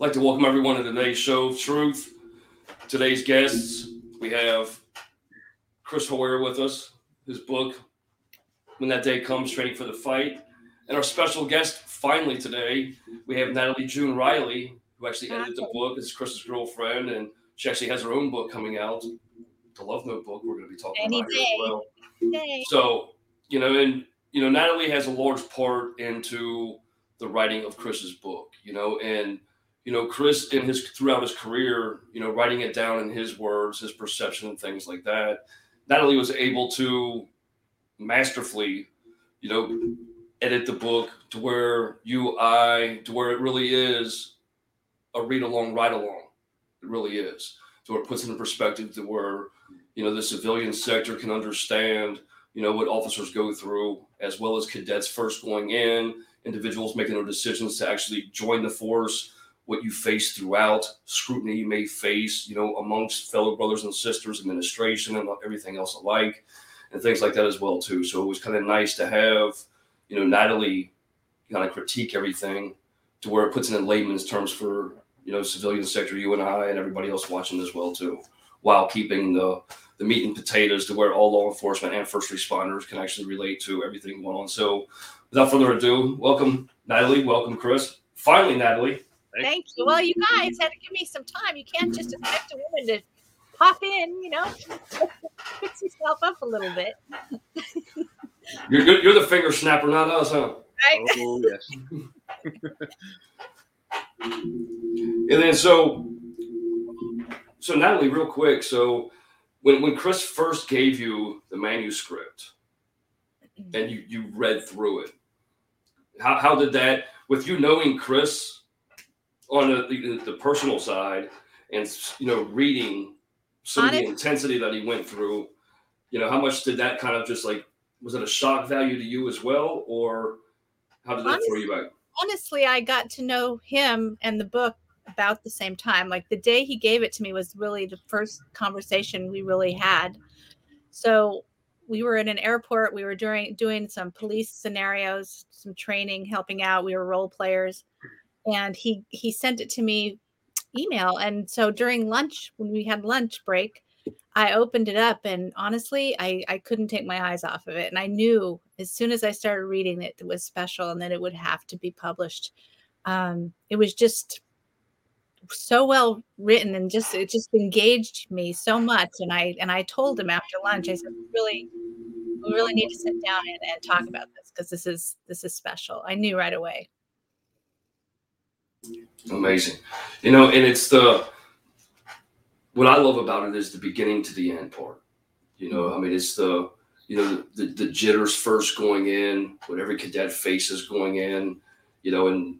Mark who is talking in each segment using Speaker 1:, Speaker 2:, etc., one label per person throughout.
Speaker 1: I'd like to welcome everyone to today's show of truth. Today's guests, we have Chris Hoyer with us, his book, When That Day Comes, Training for the Fight. And our special guest, finally today, we have Natalie June Riley, who actually edited the book. It's Chris's girlfriend, and she actually has her own book coming out, The Love Notebook. We're going to be talking
Speaker 2: Any
Speaker 1: about
Speaker 2: day.
Speaker 1: as well. So, you know, and you know, Natalie has a large part into the writing of Chris's book, you know, and you know, Chris in his throughout his career, you know, writing it down in his words, his perception and things like that. Natalie was able to masterfully, you know, edit the book to where you, I, to where it really is a read along, ride along. It really is. To where it puts it in perspective to where, you know, the civilian sector can understand, you know, what officers go through, as well as cadets first going in, individuals making their decisions to actually join the force, what you face throughout, scrutiny you may face, you know, amongst fellow brothers and sisters, administration, and everything else alike, and things like that as well too. So it was kind of nice to have, you know, Natalie kind of critique everything to where it puts it in layman's terms for you know civilian sector, you and I, and everybody else watching as well too, while keeping the the meat and potatoes to where all law enforcement and first responders can actually relate to everything going on. So, without further ado, welcome Natalie, welcome Chris. Finally, Natalie.
Speaker 2: Thank you. Well, you guys had to give me some time. You can't just expect a woman to pop in, you know, fix yourself up a little bit.
Speaker 1: You're good. You're the finger snapper, not us, huh?
Speaker 2: Right?
Speaker 3: Oh yes.
Speaker 1: And then so, so Natalie, real quick. So, when when Chris first gave you the manuscript, and you you read through it, how how did that with you knowing Chris on the the, the personal side, and you know reading some of the intensity that he went through, you know how much did that kind of just like was it a shock value to you as well, or how did that throw you back?
Speaker 2: Honestly, I got to know him and the book about the same time. Like the day he gave it to me was really the first conversation we really had. So we were in an airport. We were doing doing some police scenarios, some training, helping out. We were role players, and he he sent it to me email. And so during lunch, when we had lunch break, I opened it up, and honestly, I I couldn't take my eyes off of it. And I knew as soon as I started reading it, it was special, and that it would have to be published. Um, it was just so well written and just it just engaged me so much and i and i told him after lunch i said really we really need to sit down and, and talk about this because this is this is special i knew right away
Speaker 1: Amazing. You know, and it's the what I love about it is the beginning to the end part. You know, I mean, it's the you know the, the jitters first going in, what every cadet faces going in. You know, and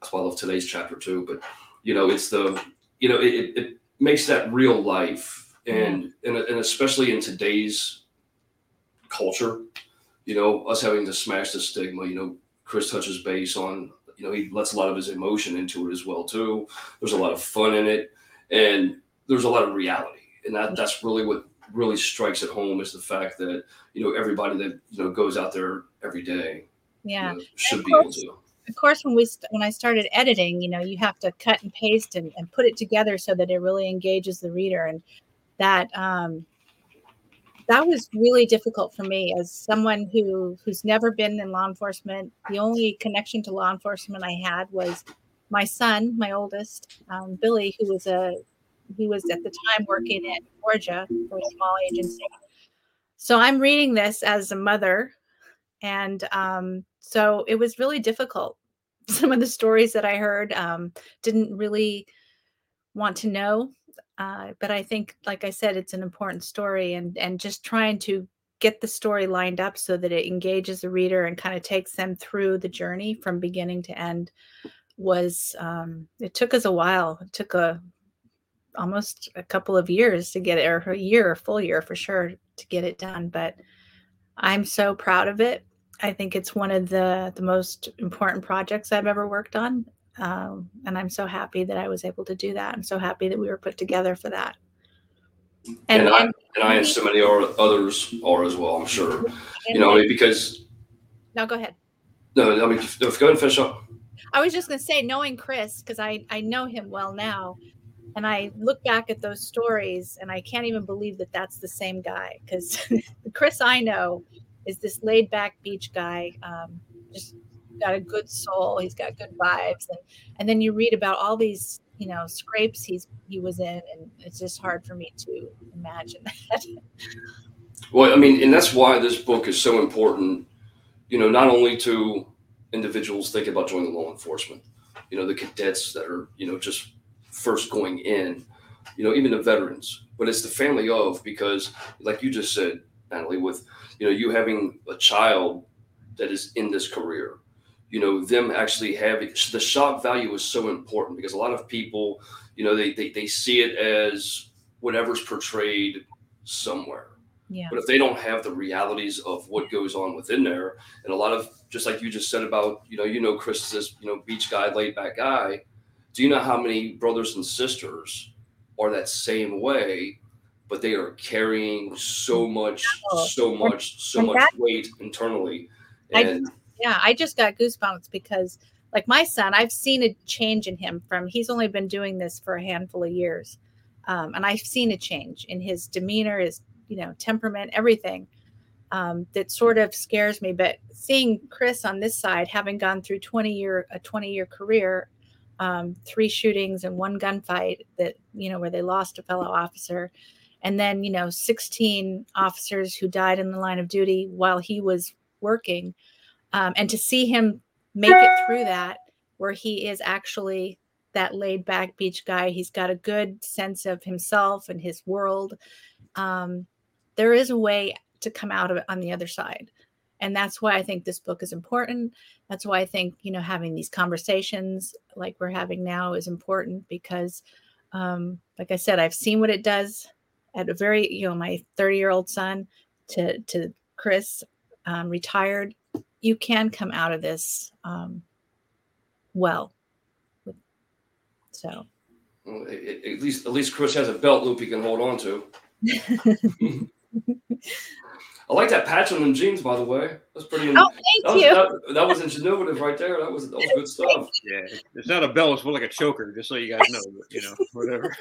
Speaker 1: that's why I love today's chapter too. But you know, it's the you know it, it, it makes that real life, and and and especially in today's culture, you know, us having to smash the stigma. You know, Chris touches base on you know he lets a lot of his emotion into it as well too. There's a lot of fun in it and there's a lot of reality. And that that's really what really strikes at home is the fact that you know everybody that you know goes out there every day you
Speaker 2: yeah.
Speaker 1: know, should be able to.
Speaker 2: of course when we st- when i started editing you know you have to cut and paste and, and put it together so that it really engages the reader and that um that was really difficult for me as someone who who's never been in law enforcement. The only connection to law enforcement i had was my son my oldest um, billy who was a he was at the time working in georgia for a small agency. So i'm reading this as a mother and um, so it was really difficult. Some of the stories that i heard um, didn't really want to know uh, but i think like i said it's an important story and and just trying to get the story lined up so that it engages the reader and kind of takes them through the journey from beginning to end was um, it took us a while. It took a almost a couple of years to get it or a year a full year for sure to get it done but i'm so proud of it. I think it's one of the the most important projects i've ever worked on um, and i'm so happy that i was able to do that i'm so happy that we were put together for that
Speaker 1: and, I and I and so many others are as well. I'm sure. You know, because
Speaker 2: no, go ahead.
Speaker 1: no, I mean, if, go ahead and finish up.
Speaker 2: I was just going to say, knowing Chris, because I, I know him well now, and I look back at those stories and I can't even believe that that's the same guy. Because Chris I know is this laid back beach guy, um, just got a good soul. He's got good vibes. And, and then you read about all these, you know, scrapes he's he was in, and it's just hard for me to imagine that.
Speaker 1: Well, I mean, and that's why this book is so important, you know, not only to individuals thinking about joining law enforcement, you know, the cadets that are, you know, just first going in, you know, even the veterans, but it's the family of because, like you just said, Natalie, with you know you having a child that is in this career, you know, them actually having the shock value is so important because a lot of people, you know, they they, they see it as whatever's portrayed somewhere.
Speaker 2: Yeah.
Speaker 1: But if they don't have the realities of what goes on within there, and a lot of just like you just said about, you know, you know, Chris is this, you know, beach guy, laid back guy do you know how many brothers and sisters are that same way but they are carrying so much so much so much weight internally and
Speaker 2: yeah i just got goosebumps because like my son i've seen a change in him from he's only been doing this for a handful of years um, and i've seen a change in his demeanor his you know temperament everything um, that sort of scares me. But seeing chris on this side having gone through 20 year a 20 year career um, three shootings and one gunfight that you know where they lost a fellow officer and then you know 16 officers who died in the line of duty while he was working um, and to see him make it through that where he is actually that laid back beach guy he's got a good sense of himself and his world. Um, there is a way to come out of it on the other side. And that's why i think this book is important. That's why i think you know having these conversations like we're having now is important because um, like i said i've seen what it does at a very you know my 30 year old son to to chris um, retired you can come out of this um, well so
Speaker 1: well, at least at least chris has a belt loop he can hold on to I like that patch on them jeans, by the way. That's pretty.
Speaker 2: Oh, thank
Speaker 1: that was,
Speaker 2: you.
Speaker 1: That, that was ingenuitive right there. That was that was good stuff.
Speaker 3: Yeah, it's not a belt; it's more like a choker. Just so you guys know, but, you know, whatever.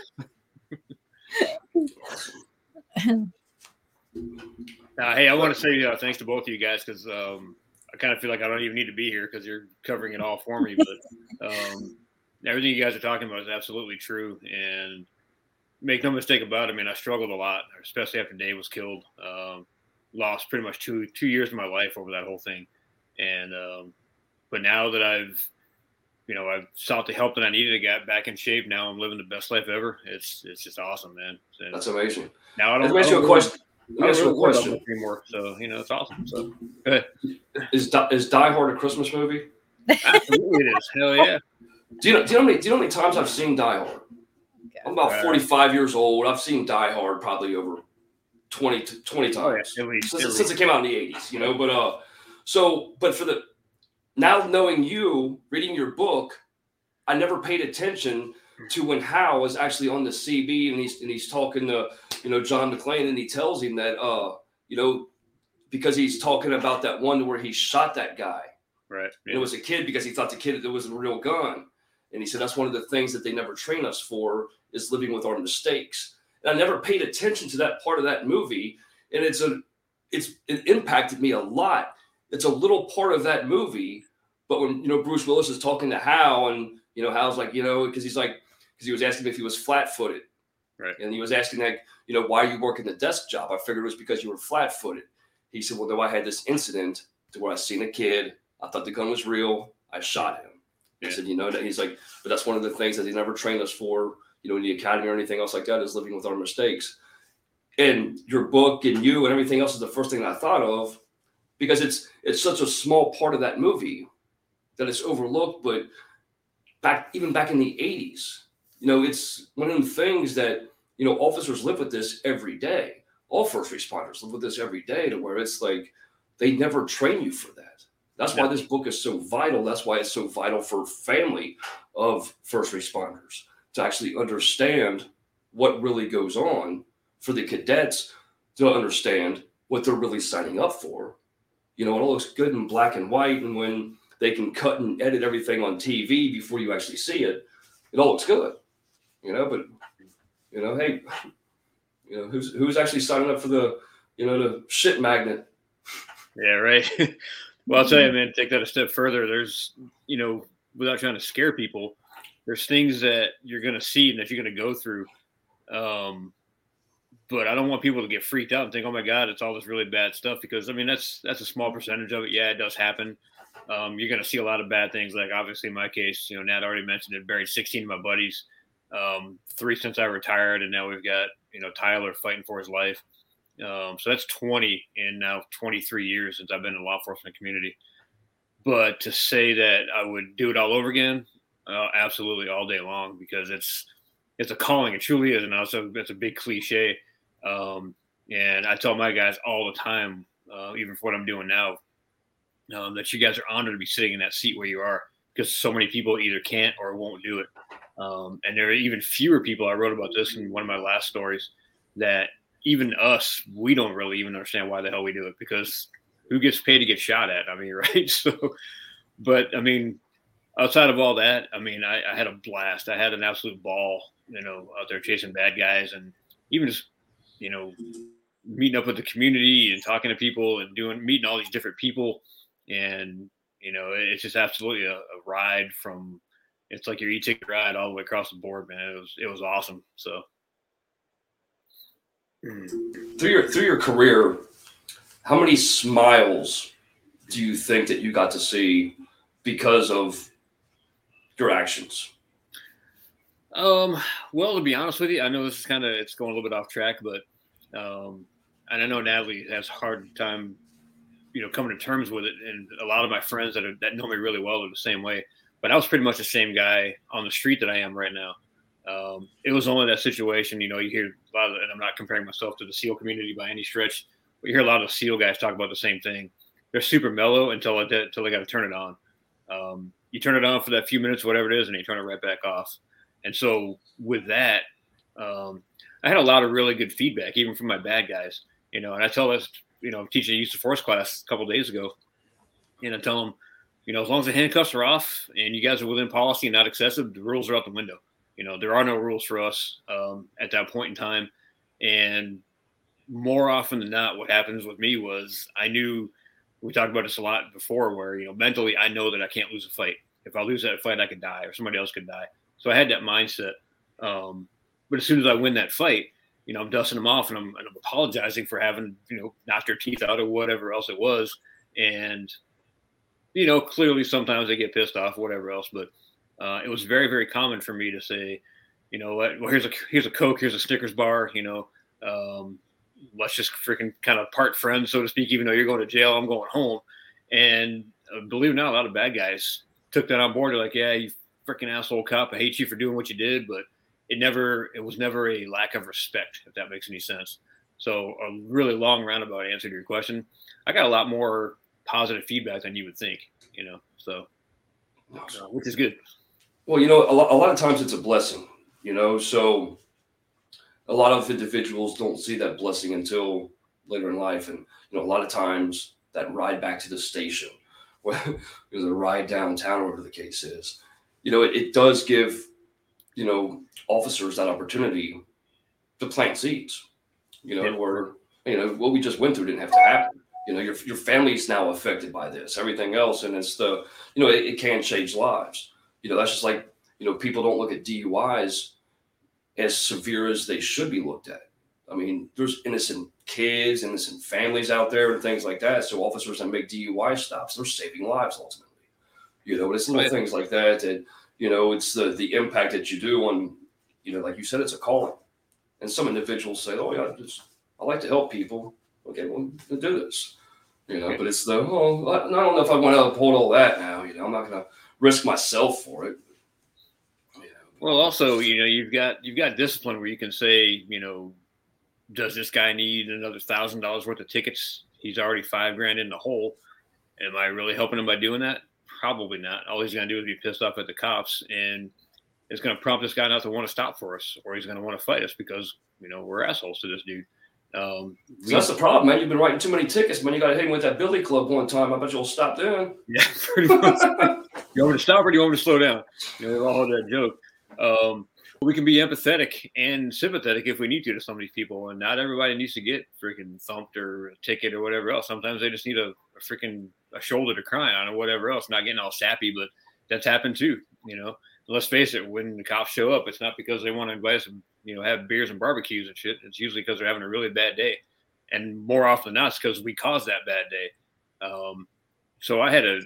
Speaker 3: uh, hey, I want to say uh, thanks to both of you guys because um, I kind of feel like I don't even need to be here because you're covering it all for me. But um, everything you guys are talking about is absolutely true, and make no mistake about it. I mean, I struggled a lot, especially after Dave was killed. Um, lost pretty much two two years of my life over that whole thing, and um, but now that I've you know I've sought the help that I needed to get back in shape. Now I'm living the best life ever. It's it's just awesome, man.
Speaker 1: And That's amazing.
Speaker 3: Now I don't.
Speaker 1: Let me ask you a question. Let me ask you a question
Speaker 3: anymore. So you know it's awesome. So
Speaker 1: is is Die Hard a Christmas movie?
Speaker 3: Absolutely, it is. Hell yeah.
Speaker 1: Do you know? Do you know how many? Do you know how many times I've seen Die Hard? I'm about 45 years old. I've seen Die Hard probably over 20, 20 times
Speaker 3: oh, yeah. least,
Speaker 1: since, since, it came out in the 80s, you know. But uh, so, but for the now knowing you, reading your book, I never paid attention to when Hal was actually on the CB and he's and he's talking to you know John McClane and he tells him that uh you know because he's talking about that one where he shot that guy
Speaker 3: right
Speaker 1: yeah. and it was a kid because he thought the kid it was a real gun and he said that's one of the things that they never train us for is living with our mistakes and I never paid attention to that part of that movie. And it's a, it's it impacted me a lot. It's a little part of that movie, but when you know Bruce Willis is talking to Hal, and you know Hal's like, you know, because he's like, because he was asking if he was flat-footed,
Speaker 3: right?
Speaker 1: And he was asking like, you know, why are you working the desk job? I figured it was because you were flat-footed. He said, well, no, I had this incident to where I seen a kid. I thought the gun was real. I shot him. Yeah. I said, you know, that he's like, but that's one of the things that he never trained us for you know, in the academy or anything else like that is living with our mistakes. And your book and you and everything else is the first thing I thought of because it's it's such a small part of that movie that it's overlooked. But back even back in the 80s, you know, it's one of the things that, you know, officers live with this every day. All first responders live with this every day to where it's like they never train you for that. That's why this book is so vital. That's why it's so vital for family of first responders to actually understand what really goes on for the cadets to understand what they're really signing up for. You know, it all looks good in black and white. And when they can cut and edit everything on TV before you actually see it. It all looks good, you know. But you know, hey, you know who's who's actually signing up for the you know the shit magnet?
Speaker 3: Yeah, right. well, I'll tell you, man. Take that a step further. There's you know, without trying to scare people, there's things that you're going to see and that you're going to go through. Um, but I don't want people to get freaked out and think, "Oh my God, it's all this really bad stuff." Because I mean, that's that's a small percentage of it. Yeah, it does happen. Um, you're going to see a lot of bad things. Like obviously, in my case, you know, Nat already mentioned it. Buried 16 of my buddies, um, three since I retired, and now we've got you know Tyler fighting for his life. Um, so that's 20 in now 23 years since I've been in the law enforcement community. But to say that I would do it all over again, uh, absolutely all day long because it's it's a calling. It truly is, and also it's a big cliche. Um, and I tell my guys all the time, uh, even for what I'm doing now, um, that you guys are honored to be sitting in that seat where you are because so many people either can't or won't do it. Um, and there are even fewer people. I wrote about this in one of my last stories that even us, we don't really even understand why the hell we do it because who gets paid to get shot at? I mean, right? So, but I mean, outside of all that, I mean, I, I had a blast. I had an absolute ball, you know, out there chasing bad guys and even just, you know, meeting up with the community and talking to people and doing meeting all these different people and you know it's just absolutely a, a ride from it's like your e-ticket ride all the way across the board man. It was it was awesome so.
Speaker 1: Through your through your career how many smiles do you think that you got to see because of your actions?
Speaker 3: Um well to be honest with you i know this is kind of it's going a little bit off track but um and i know natalie has a hard time you know coming to terms with it and a lot of my friends that are that know me really well are the same way but i was pretty much the same guy on the street that i am right now. Um, it was only that situation you know you hear a lot of and i'm not comparing myself to the seal community by any stretch but you hear a lot of seal guys talk about the same thing. They're super mellow until until they got to turn it on. Um, you turn it on for that few minutes whatever it is and you turn it right back off. And so with that um, i had a lot of really good feedback even from my bad guys you know and i tell this you know, teaching a use of force class a couple days ago, and I tell them, you know, as long as the handcuffs are off and you guys are within policy and not excessive, the rules are out the window. You know, there are no rules for us um, at that point in time. And more often than not, what happens with me was I knew we talked about this a lot before, where you know mentally I know that I can't lose a fight. If I lose that fight, I could die, or somebody else could die. So I had that mindset. Um, but as soon as I win that fight, you know, I'm dusting them off and I'm, and I'm apologizing for having, you know, knocked their teeth out or whatever else it was. And, you know, clearly sometimes they get pissed off, whatever else. But uh, it was very, very common for me to say, you know what, well, here's a, here's a Coke, here's a Snickers bar, you know, um, let's just freaking kind of part friends, so to speak, even though you're going to jail, I'm going home. And uh, believe it or not, a lot of bad guys took that on board. They're like, yeah, you freaking asshole cop. I hate you for doing what you did, but it never it was never a lack of respect if that makes any sense so a really long roundabout answer to your question i got a lot more positive feedback than you would think you know so uh, which is good
Speaker 1: well you know a lot, a lot of times it's a blessing you know so a lot of individuals don't see that blessing until later in life and you know a lot of times that ride back to the station or the ride downtown whatever the case is you know it, it does give you know, officers that opportunity to plant seeds. You know, yeah. where you know what we just went through didn't have to happen. You know, your your family's now affected by this, everything else, and it's the you know it, it can change lives. You know, that's just like you know people don't look at DUIs as severe as they should be looked at. I mean, there's innocent kids, innocent families out there, and things like that. So officers that make DUI stops, they're saving lives ultimately. You know, it's little things like that that you know it's the the impact that you do on you know like you said it's a calling and some individuals say oh yeah just i like to help people okay well do this you know but it's the oh i don't know if i want to uphold all that now you know i'm not going to risk myself for it
Speaker 3: well also you know you've got you've got discipline where you can say you know does this guy need another thousand dollars worth of tickets he's already five grand in the hole am i really helping him by doing that Probably not. All he's going to do is be pissed off at the cops, and it's going to prompt this guy not to want to stop for us, or he's going to want to fight us because you know we're assholes to this dude. Um,
Speaker 1: so that's the problem, man. You've been writing too many tickets, man. You got to hit him with that Billy Club one time. I bet you'll stop then.
Speaker 3: Yeah, pretty much. you want me to stop or do you want me to slow down? You know, all that joke. Um, we can be empathetic and sympathetic if we need to to some of these people, and not everybody needs to get freaking thumped or a ticket or whatever else. Sometimes they just need a, a freaking a shoulder to cry on or whatever else. Not getting all sappy, but that's happened too. You know, let's face it, when the cops show up, it's not because they want to invite us, you know, have beers and barbecues and shit. It's usually because they're having a really bad day, and more often than not, it's because we caused that bad day. Um, so I had a,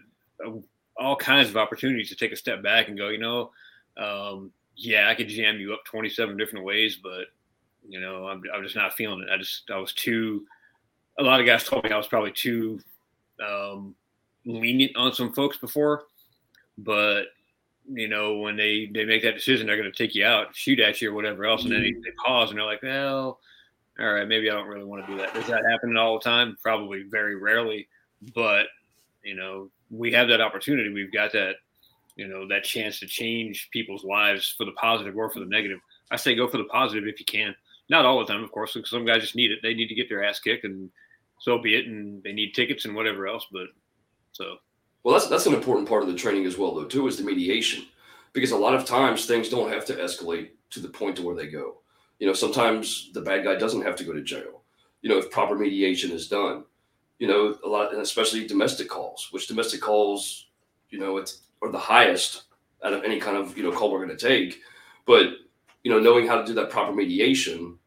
Speaker 3: a, all kinds of opportunities to take a step back and go, you know, um, yeah, I could jam you up 27 different ways, but you know, I'm, I'm just not feeling it. I just, I was too, a lot of guys told me I was probably too um, lenient on some folks before, but you know, when they, they make that decision, they're going to take you out, shoot at you or whatever else. And then they, mm. they pause and they're like, well, all right, maybe I don't really want to do that. Does that happen all the time? Probably very rarely, but you know, we have that opportunity. We've got that you know that chance to change people's lives for the positive or for the negative. I say go for the positive if you can. Not all the time, of course, because some guys just need it. They need to get their ass kicked, and so be it. And they need tickets and whatever else. But so,
Speaker 1: well, that's that's an important part of the training as well, though. Too is the mediation, because a lot of times things don't have to escalate to the point to where they go. You know, sometimes the bad guy doesn't have to go to jail. You know, if proper mediation is done. You know, a lot, and especially domestic calls, which domestic calls, you know, it's or the highest out of any kind of you know call we're going to take. But you know, knowing how to do that proper mediation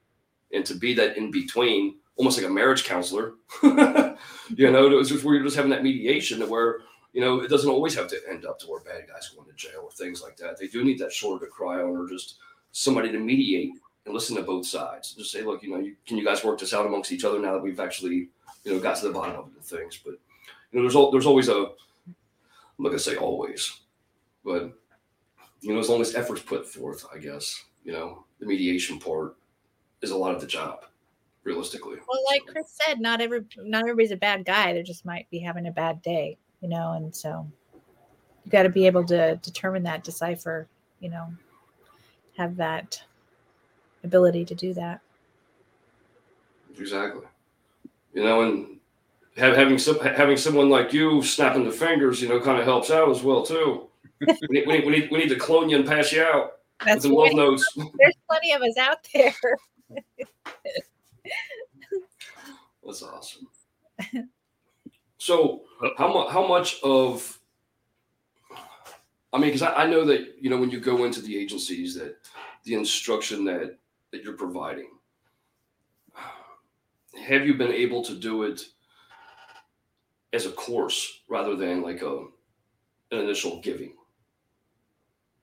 Speaker 1: and to be that in between, almost like a marriage counselor. you know, it was just where you're just having that mediation that where you know it doesn't always have to end up to where bad guys going to jail or things like that. They do need that shoulder to cry on or just somebody to mediate and listen to both sides. Just say, look, you know, you, can you guys work this out amongst each other now that we've actually you know got to the bottom of the things. But you know, there's there's always a I'm not gonna say always, but you know, as long as efforts put forth, I guess you know the mediation part is a lot of the job, realistically.
Speaker 2: Well, like Chris said, not every not everybody's a bad guy. They just might be having a bad day, you know, and so you got to be able to determine that, decipher, you know, have that ability to do that.
Speaker 1: Exactly. You know, and having some having someone like you snapping the fingers, you know, kind of helps out as well too. we, need, we, need, we, need, we need to clone you and pass you out.
Speaker 2: That's with the love notes. There's plenty of us out there.
Speaker 1: That's awesome. So, how much? How much of? I mean, because I, I know that you know when you go into the agencies that the instruction that that you're providing, have you been able to do it? as a course rather than like a an initial giving.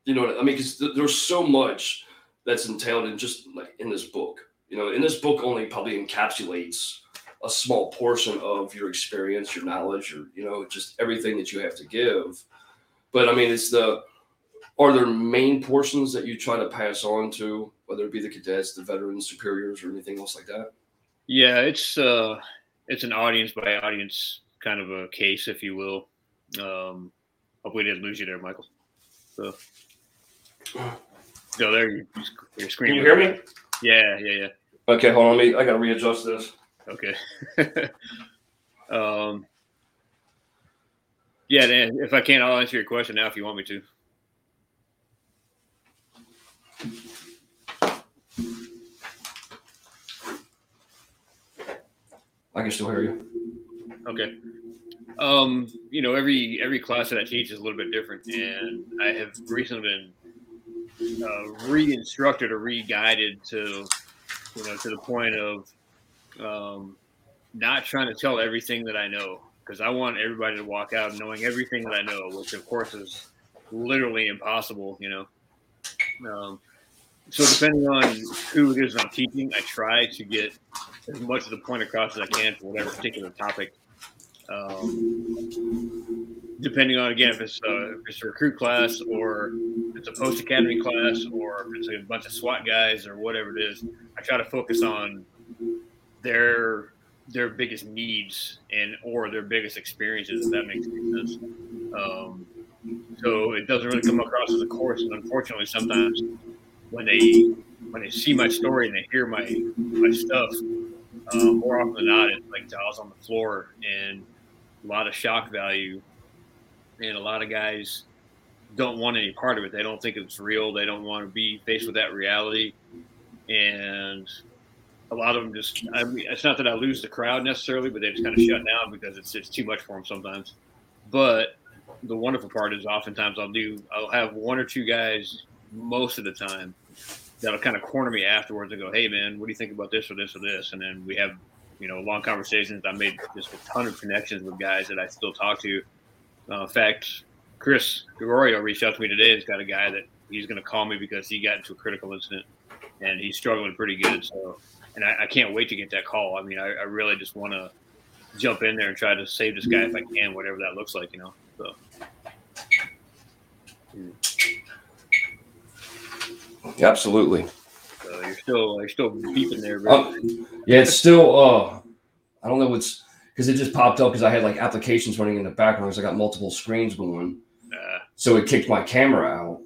Speaker 1: You know what I mean? Because th- there's so much that's entailed in just like in this book. You know, in this book only probably encapsulates a small portion of your experience, your knowledge, or you know, just everything that you have to give. But I mean, it's the are there main portions that you try to pass on to, whether it be the cadets, the veterans, superiors, or anything else like that?
Speaker 3: Yeah, it's uh, it's an audience by audience kind of a case, if you will. Um, hopefully, didn't lose you there, Michael. So, no, there you,
Speaker 1: your screen. Can you hear me?
Speaker 3: Yeah, yeah, yeah.
Speaker 1: Okay, hold on. Me, I gotta readjust this.
Speaker 3: Okay. um. Yeah, if I can't, I'll answer your question now if you want me to.
Speaker 1: I can still hear you.
Speaker 3: Okay. Um, you know, every every class that I teach is a little bit different, and I have recently been uh, re-instructed or re-guided to, you know, to the point of um, not trying to tell everything that I know because I want everybody to walk out knowing everything that I know, which of course is literally impossible, you know. Um, so depending on who it is I'm teaching, I try to get as much of the point across as I can for whatever particular topic um, depending on again if it's, uh, if it's a recruit class or it's a post academy class or if it's a bunch of SWAT guys or whatever it is, I try to focus on their their biggest needs and or their biggest experiences. If that makes sense. Um, so it doesn't really come across as a course, and unfortunately, sometimes when they when they see my story and they hear my my stuff, um, more often than not, it's like jaws on the floor and a lot of shock value, and a lot of guys don't want any part of it. They don't think it's real. They don't want to be faced with that reality, and a lot of them just. I mean, it's not that I lose the crowd necessarily, but they just kind of shut down because it's it's too much for them sometimes. But the wonderful part is oftentimes I'll do I'll have one or two guys most of the time that'll kind of corner me afterwards and go, "Hey man, what do you think about this or this or this?" And then we have you know long conversations. I made just a ton of connections with guys that I still talk to. Uh, in fact, Chris Gregorio reached out to me today. He's got a guy that he's going to call me because he got into a critical incident and he's struggling pretty good. So, and I, I can't wait to get that call. I mean, I, I really just want to jump in there and try to save this guy if I can, whatever that looks like, you know. So.
Speaker 1: Absolutely.
Speaker 3: So you're still you're still beeping there,
Speaker 1: bro. Um, yeah, it's still. Uh, I don't know what's because it just popped up because I had like applications running in the background because I got multiple screens going. Uh, so it kicked my camera out.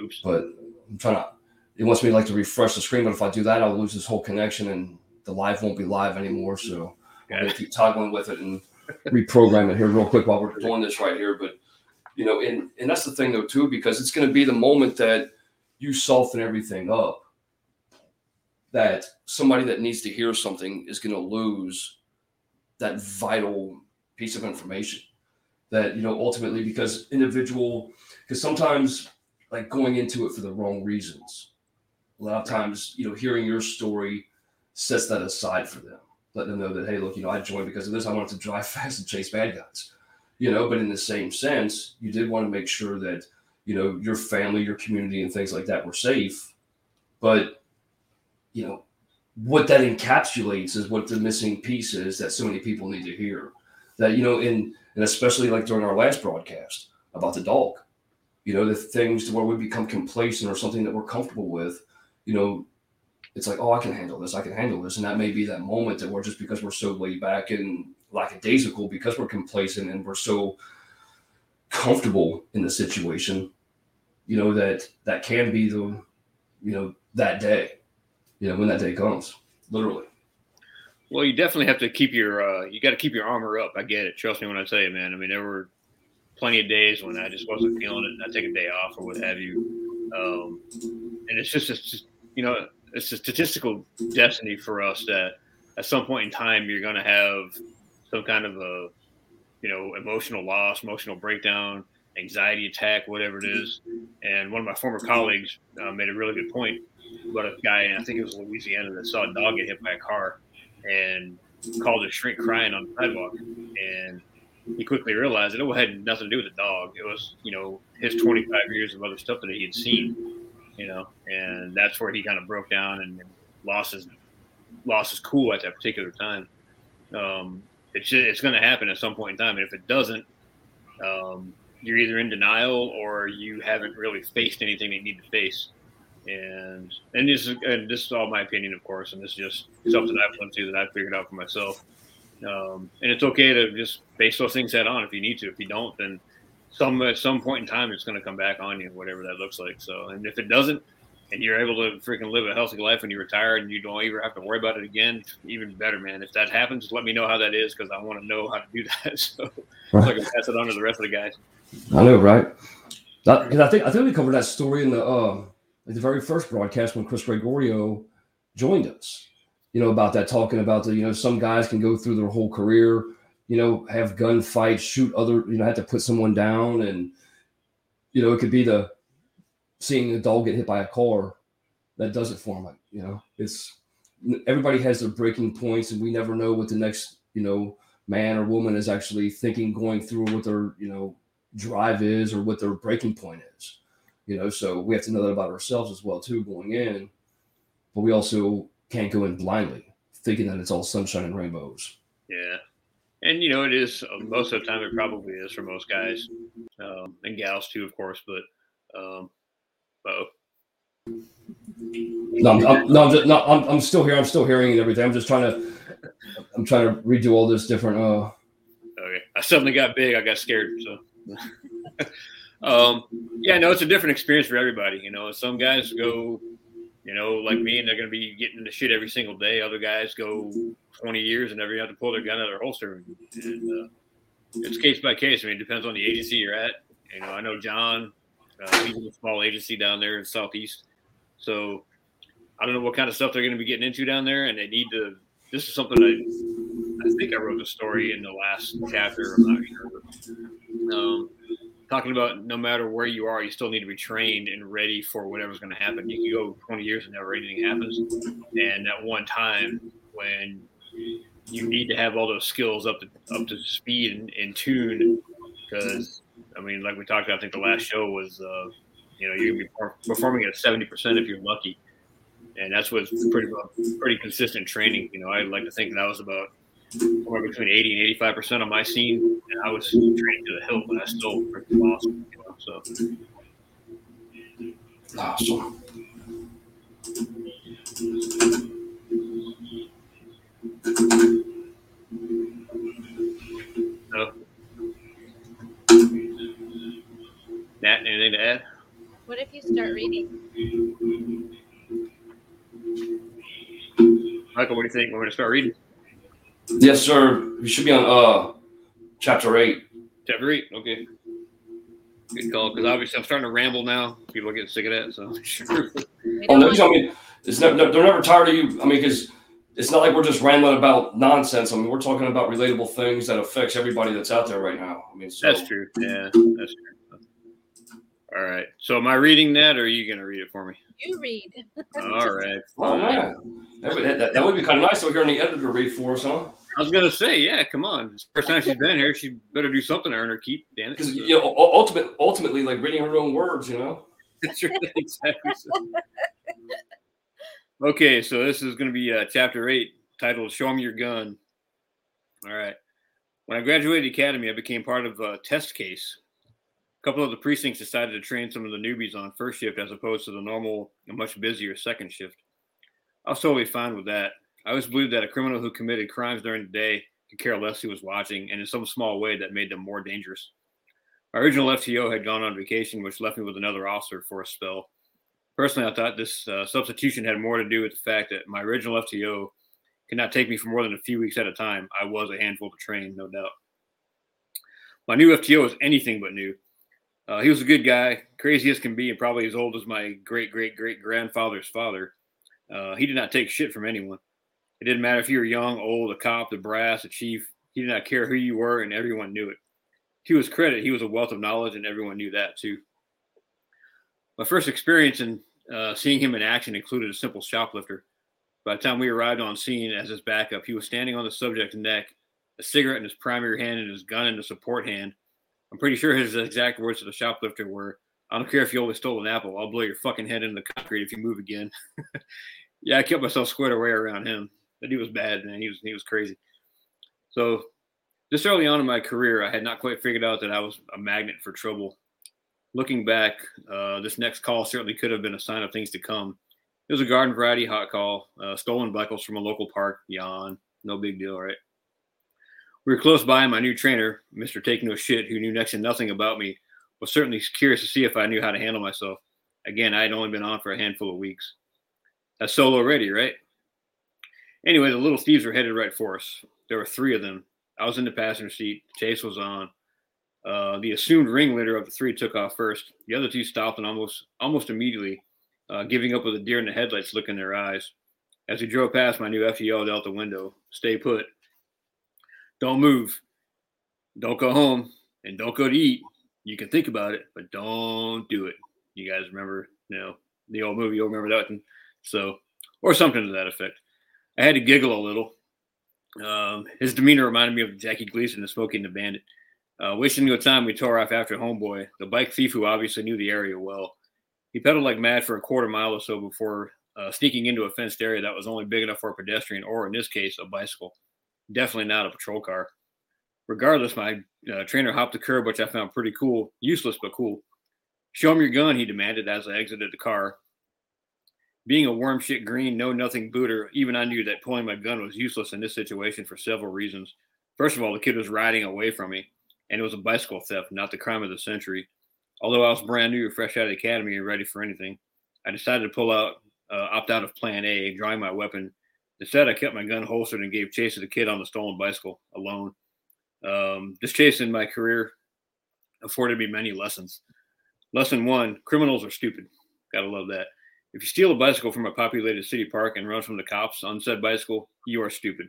Speaker 1: Oops. But I'm trying to. It wants me like to refresh the screen, but if I do that, I'll lose this whole connection and the live won't be live anymore. So I'm gonna keep toggling with it and reprogram it here real quick while we're doing this right here. But you know, and and that's the thing though too, because it's going to be the moment that you soften everything up. That somebody that needs to hear something is going to lose that vital piece of information. That you know, ultimately, because individual, because sometimes like going into it for the wrong reasons. A lot of times, you know, hearing your story sets that aside for them let them know that hey, look, you know, I joined because of this. I wanted to drive fast and chase bad guys, you know. But in the same sense, you did want to make sure that you know your family, your community, and things like that were safe. But you know what that encapsulates is what the missing piece is that so many people need to hear. That you know, in and especially like during our last broadcast about the dog, you know, the things to where we become complacent or something that we're comfortable with, you know, it's like, oh, I can handle this, I can handle this. And that may be that moment that we're just because we're so laid back and lackadaisical, because we're complacent and we're so comfortable in the situation, you know, that that can be the, you know, that day, you know, when that day comes, literally.
Speaker 3: Well, you definitely have to keep your, uh, you got to keep your armor up. I get it. Trust me when I tell you, man. I mean, there were plenty of days when I just wasn't feeling it and I take a day off or what have you. Um, and it's just, it's just, you know, it's a statistical destiny for us that at some point in time you're going to have some kind of a you know emotional loss emotional breakdown anxiety attack whatever it is. And one of my former colleagues uh, made a really good point about a guy i think it was louisiana that saw a dog get hit by a car and called his shrink crying on the sidewalk. And he quickly realized that it had nothing to do with the dog. It was you know his 25 years of other stuff that he had seen you know, and that's where he kind of broke down and lost his lost his cool at that particular time. Um, it's just, it's going to happen at some point in time, and if it doesn't, um, you're either in denial or you haven't really faced anything that you need to face. And and this is and this is all my opinion, of course, and this is just something I've learned to that I've figured out for myself. Um, and it's okay to just face those things head on if you need to. If you don't, then some at some point in time it's going to come back on you, whatever that looks like. So, and if it doesn't, and you're able to freaking live a healthy life when you retire and you don't ever have to worry about it again, even better, man. If that happens, let me know how that is because I want to know how to do that. So, right. so I can pass it on to the rest of the guys.
Speaker 1: I know, right? Because I think I think we covered that story in the uh, the very first broadcast when Chris Gregorio joined us. You know about that, talking about the you know some guys can go through their whole career you know, have gunfights, shoot other, you know, have to put someone down. And, you know, it could be the seeing a dog get hit by a car that does it for them. You know, it's everybody has their breaking points, and we never know what the next, you know, man or woman is actually thinking going through what their, you know, drive is or what their breaking point is. You know, so we have to know that about ourselves as well too going in, but we also can't go in blindly thinking that it's all sunshine and rainbows.
Speaker 3: Yeah, and you know it is uh, most of the time it probably is for most guys um, and gals too of course but um oh
Speaker 1: no, I'm, I'm, no, I'm, just, no I'm, I'm still here. I'm still hearing everything. I'm just trying to, I'm trying to redo all this different. Uh,
Speaker 3: okay, I suddenly got big. I got scared. So, um, yeah, no, it's a different experience for everybody. You know, some guys go, you know, like me, and they're going to be getting into shit every single day. Other guys go 20 years and never have to pull their gun out of their holster. And, uh, it's case by case. I mean, it depends on the agency you're at. You know, I know John, uh, he's in a small agency down there in Southeast. So I don't know what kind of stuff they're going to be getting into down there. And they need to, this is something I, I think I wrote the story in the last chapter. I'm not sure. Um, talking about no matter where you are, you still need to be trained and ready for whatever's going to happen. You can go 20 years and never anything happens. And at one time when you need to have all those skills up to up to speed and, and tune because I mean, like we talked about, I think the last show was, uh, you know, you can be performing at seventy percent if you're lucky, and that's what's pretty pretty consistent training. You know, I like to think that was about somewhere between eighty and eighty five percent on my scene, and I was training to the hilt, but I still freaking awesome. You know, so.
Speaker 1: Awesome.
Speaker 3: No. Nat, anything to add?
Speaker 2: What if you start reading?
Speaker 3: Michael, what do you think? We're going to start reading.
Speaker 1: Yes, sir. We should be on uh chapter eight.
Speaker 3: Chapter eight. Okay. Good call. Because obviously I'm starting to ramble now. People are getting sick of that. So sure.
Speaker 1: Oh,
Speaker 2: don't
Speaker 1: no,
Speaker 2: want-
Speaker 1: I mean, it's never, they're never tired of you. I mean, because it's not like we're just rambling about nonsense. I mean, we're talking about relatable things that affects everybody that's out there right now. I mean, so
Speaker 3: That's true. Yeah, that's true. All right. So am I reading that, or are you going to read it for me?
Speaker 2: you read.
Speaker 3: All right.
Speaker 1: Oh man, that would, that, that would be kind of nice to hear the editor read for us, huh?
Speaker 3: I was going to say, yeah, come on. It's the first time she's been here. She better do something to earn her keep. Damn it.
Speaker 1: Because you know, ultimate, ultimately, like reading her own words, you know.
Speaker 3: That's right, exactly. Okay, so this is going to be uh, chapter eight, titled "Show Me Your Gun." All right. When I graduated academy, I became part of a test case. A couple of the precincts decided to train some of the newbies on first shift as opposed to the normal and much busier second shift. I was totally fine with that. I always believed that a criminal who committed crimes during the day could care less who was watching, and in some small way, that made them more dangerous. My original FTO had gone on vacation, which left me with another officer for a spell. Personally, I thought this uh, substitution had more to do with the fact that my original FTO could not take me for more than a few weeks at a time. I was a handful to train, no doubt. My new FTO was anything but new. Uh, he was a good guy, crazy as can be, and probably as old as my great great great grandfather's father. Uh, he did not take shit from anyone. It didn't matter if you were young, old, a cop, the brass, a chief. He did not care who you were, and everyone knew it. To his credit, he was a wealth of knowledge, and everyone knew that too. My first experience in uh, seeing him in action included a simple shoplifter. By the time we arrived on scene as his backup, he was standing on the subject's neck, a cigarette in his primary hand and his gun in the support hand. I'm pretty sure his exact words to the shoplifter were, I don't care if you always stole an apple, I'll blow your fucking head into the concrete if you move again. yeah, I kept myself squared away around him. But he was bad, man. He was he was crazy. So this early on in my career, I had not quite figured out that I was a magnet for trouble. Looking back, uh, this next call certainly could have been a sign of things to come. It was a garden variety hot call, uh, stolen buckles from a local park. Yawn, no big deal, right? We were close by, and my new trainer, Mr. Take No Shit, who knew next to nothing about me, was certainly curious to see if I knew how to handle myself. Again, I had only been on for a handful of weeks. That's solo ready, right? Anyway, the little thieves were headed right for us. There were three of them. I was in the passenger seat. Chase was on. Uh, the assumed ringleader of the three took off first. The other two stopped and almost almost immediately, uh, giving up with a deer in the headlights look in their eyes. As we drove past, my new FE yelled out the window, "Stay put! Don't move! Don't go home, and don't go to eat. You can think about it, but don't do it." You guys remember, you know, the old movie? You'll remember that one. So, or something to that effect. I had to giggle a little. Um, his demeanor reminded me of Jackie Gleason in Smokey and the Bandit. Uh, wishing to a time we tore off after Homeboy, the bike thief who obviously knew the area well. He pedaled like mad for a quarter mile or so before uh, sneaking into a fenced area that was only big enough for a pedestrian, or in this case, a bicycle. Definitely not a patrol car. Regardless, my uh, trainer hopped the curb, which I found pretty cool. Useless, but cool. Show him your gun, he demanded as I exited the car. Being a worm shit green, no nothing booter, even I knew that pulling my gun was useless in this situation for several reasons. First of all, the kid was riding away from me, and it was a bicycle theft, not the crime of the century. Although I was brand new, fresh out of the academy, and ready for anything, I decided to pull out, uh, opt out of Plan A, drawing my weapon, Instead, I kept my gun holstered and gave chase to the kid on the stolen bicycle alone. Um, this chase in my career afforded me many lessons. Lesson one criminals are stupid. Gotta love that. If you steal a bicycle from a populated city park and run from the cops on said bicycle, you are stupid.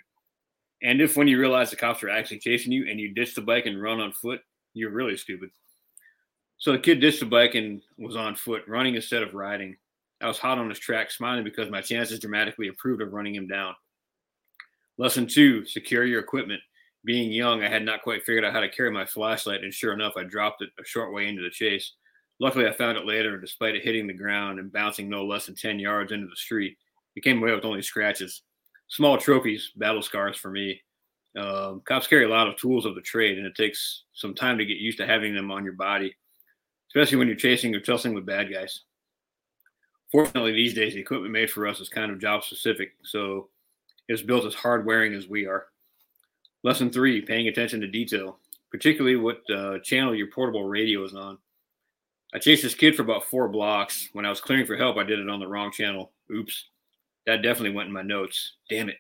Speaker 3: And if when you realize the cops are actually chasing you and you ditch the bike and run on foot, you're really stupid. So the kid ditched the bike and was on foot, running instead of riding. I was hot on his track, smiling because my chances dramatically improved of running him down. Lesson two secure your equipment. Being young, I had not quite figured out how to carry my flashlight, and sure enough, I dropped it a short way into the chase. Luckily, I found it later, and despite it hitting the ground and bouncing no less than 10 yards into the street, it came away with only scratches. Small trophies, battle scars for me. Um, cops carry a lot of tools of the trade, and it takes some time to get used to having them on your body, especially when you're chasing or tussling with bad guys fortunately these days the equipment made for us is kind of job specific so it's built as hard wearing as we are lesson three paying attention to detail particularly what uh, channel your portable radio is on i chased this kid for about four blocks when i was clearing for help i did it on the wrong channel oops that definitely went in my notes damn it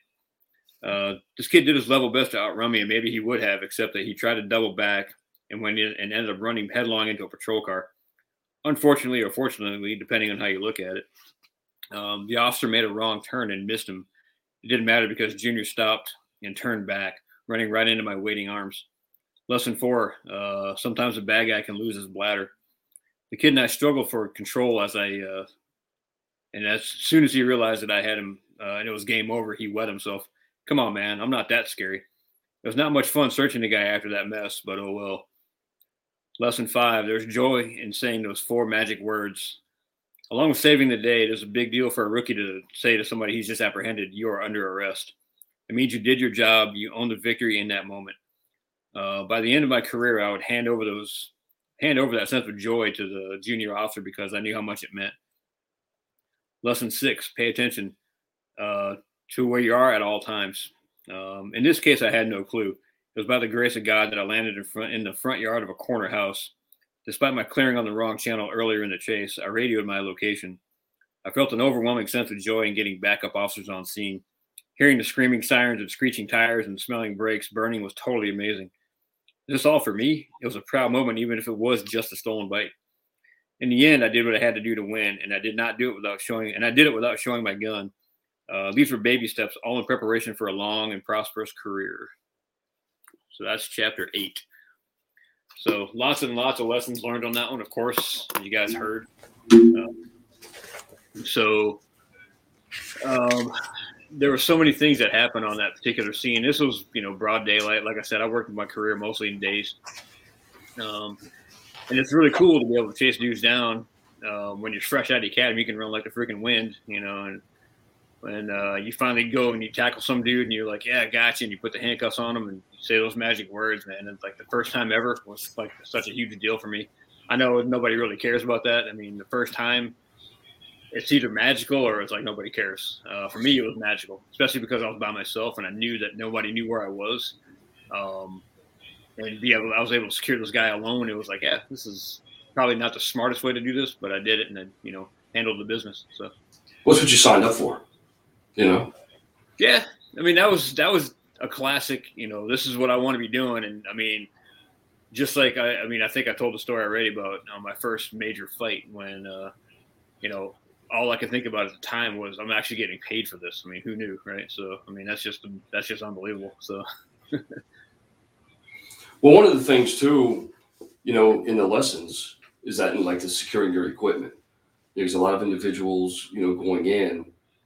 Speaker 3: uh, this kid did his level best to outrun me and maybe he would have except that he tried to double back and went in and ended up running headlong into a patrol car unfortunately or fortunately, depending on how you look at it, um, the officer made a wrong turn and missed him. It didn't matter because Junior stopped and turned back, running right into my waiting arms. Lesson four uh, sometimes a bad guy can lose his bladder. The kid and I struggled for control as I, uh, and as soon as he realized that I had him uh, and it was game over, he wet himself. Come on, man, I'm not that scary. It was not much fun searching the guy after that mess, but oh well. Lesson five there's joy in saying those four magic words. Along with saving the day, it is a big deal for a rookie to say to somebody he's just apprehended, you are under arrest. It means you did your job, you owned the victory in that moment. Uh, by the end of my career, I would hand over those, hand over that sense of joy to the junior officer because I knew how much it meant. Lesson six: Pay attention uh, to where you are at all times. Um, in this case, I had no clue. It was by the grace of God that I landed in front in the front yard of a corner house. Despite my clearing on the wrong channel earlier in the chase, I radioed my location. I felt an overwhelming sense of joy in getting backup officers on scene. Hearing the screaming sirens and screeching tires and smelling brakes burning was totally amazing. This all for me. It was a proud moment, even if it was just a stolen bike. In the end, I did what I had to do to win, and I did not do it without showing. And I did it without showing my gun. Uh, these were baby steps, all in preparation for a long and prosperous career. So that's chapter eight. So lots and lots of lessons learned on that one, of course, you guys heard. Um, so um, there were so many things that happened on that particular scene. This was, you know, broad daylight. Like I said, I worked my career mostly in days. Um, and it's really cool to be able to chase dudes down um, when you're fresh out of the academy. You can run like the freaking wind, you know, and when uh, you finally go and you tackle some dude and you're like, yeah, I got you, and you put the handcuffs on him and say those magic words, man. And like the first time ever was like such a huge deal for me. I know nobody really cares about that. I mean, the first time it's either magical or it's like nobody cares. Uh, for me, it was magical, especially because I was by myself and I knew that nobody knew where I was. Um, and be able, I was able to secure this guy alone. It was like, yeah, this is probably not the smartest way to do this, but I did it and then, you know, handled the business. So,
Speaker 1: what's what you signed up for? You know?
Speaker 3: Yeah, I mean that was that was a classic. You know, this is what I want to be doing, and I mean, just like I, I mean, I think I told the story already about uh, my first major fight when, uh, you know, all I could think about at the time was I'm actually getting paid for this. I mean, who knew, right? So, I mean, that's just that's just unbelievable. So.
Speaker 1: well, one of the things too, you know, in the lessons is that in like the securing your equipment. There's a lot of individuals, you know, going in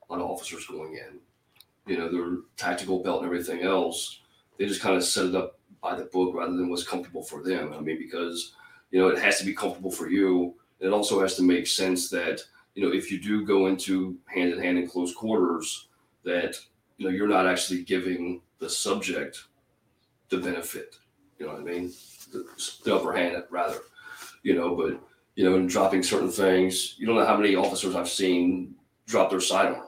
Speaker 1: a lot of officers going in. You know, their tactical belt and everything else. They just kind of set it up by the book rather than what's comfortable for them. I mean, because you know it has to be comfortable for you. It also has to make sense that you know if you do go into hand in hand in close quarters, that you know you're not actually giving the subject the benefit. You know what I mean? The, the upper hand, rather. You know, but you know, in dropping certain things, you don't know how many officers I've seen drop their sidearm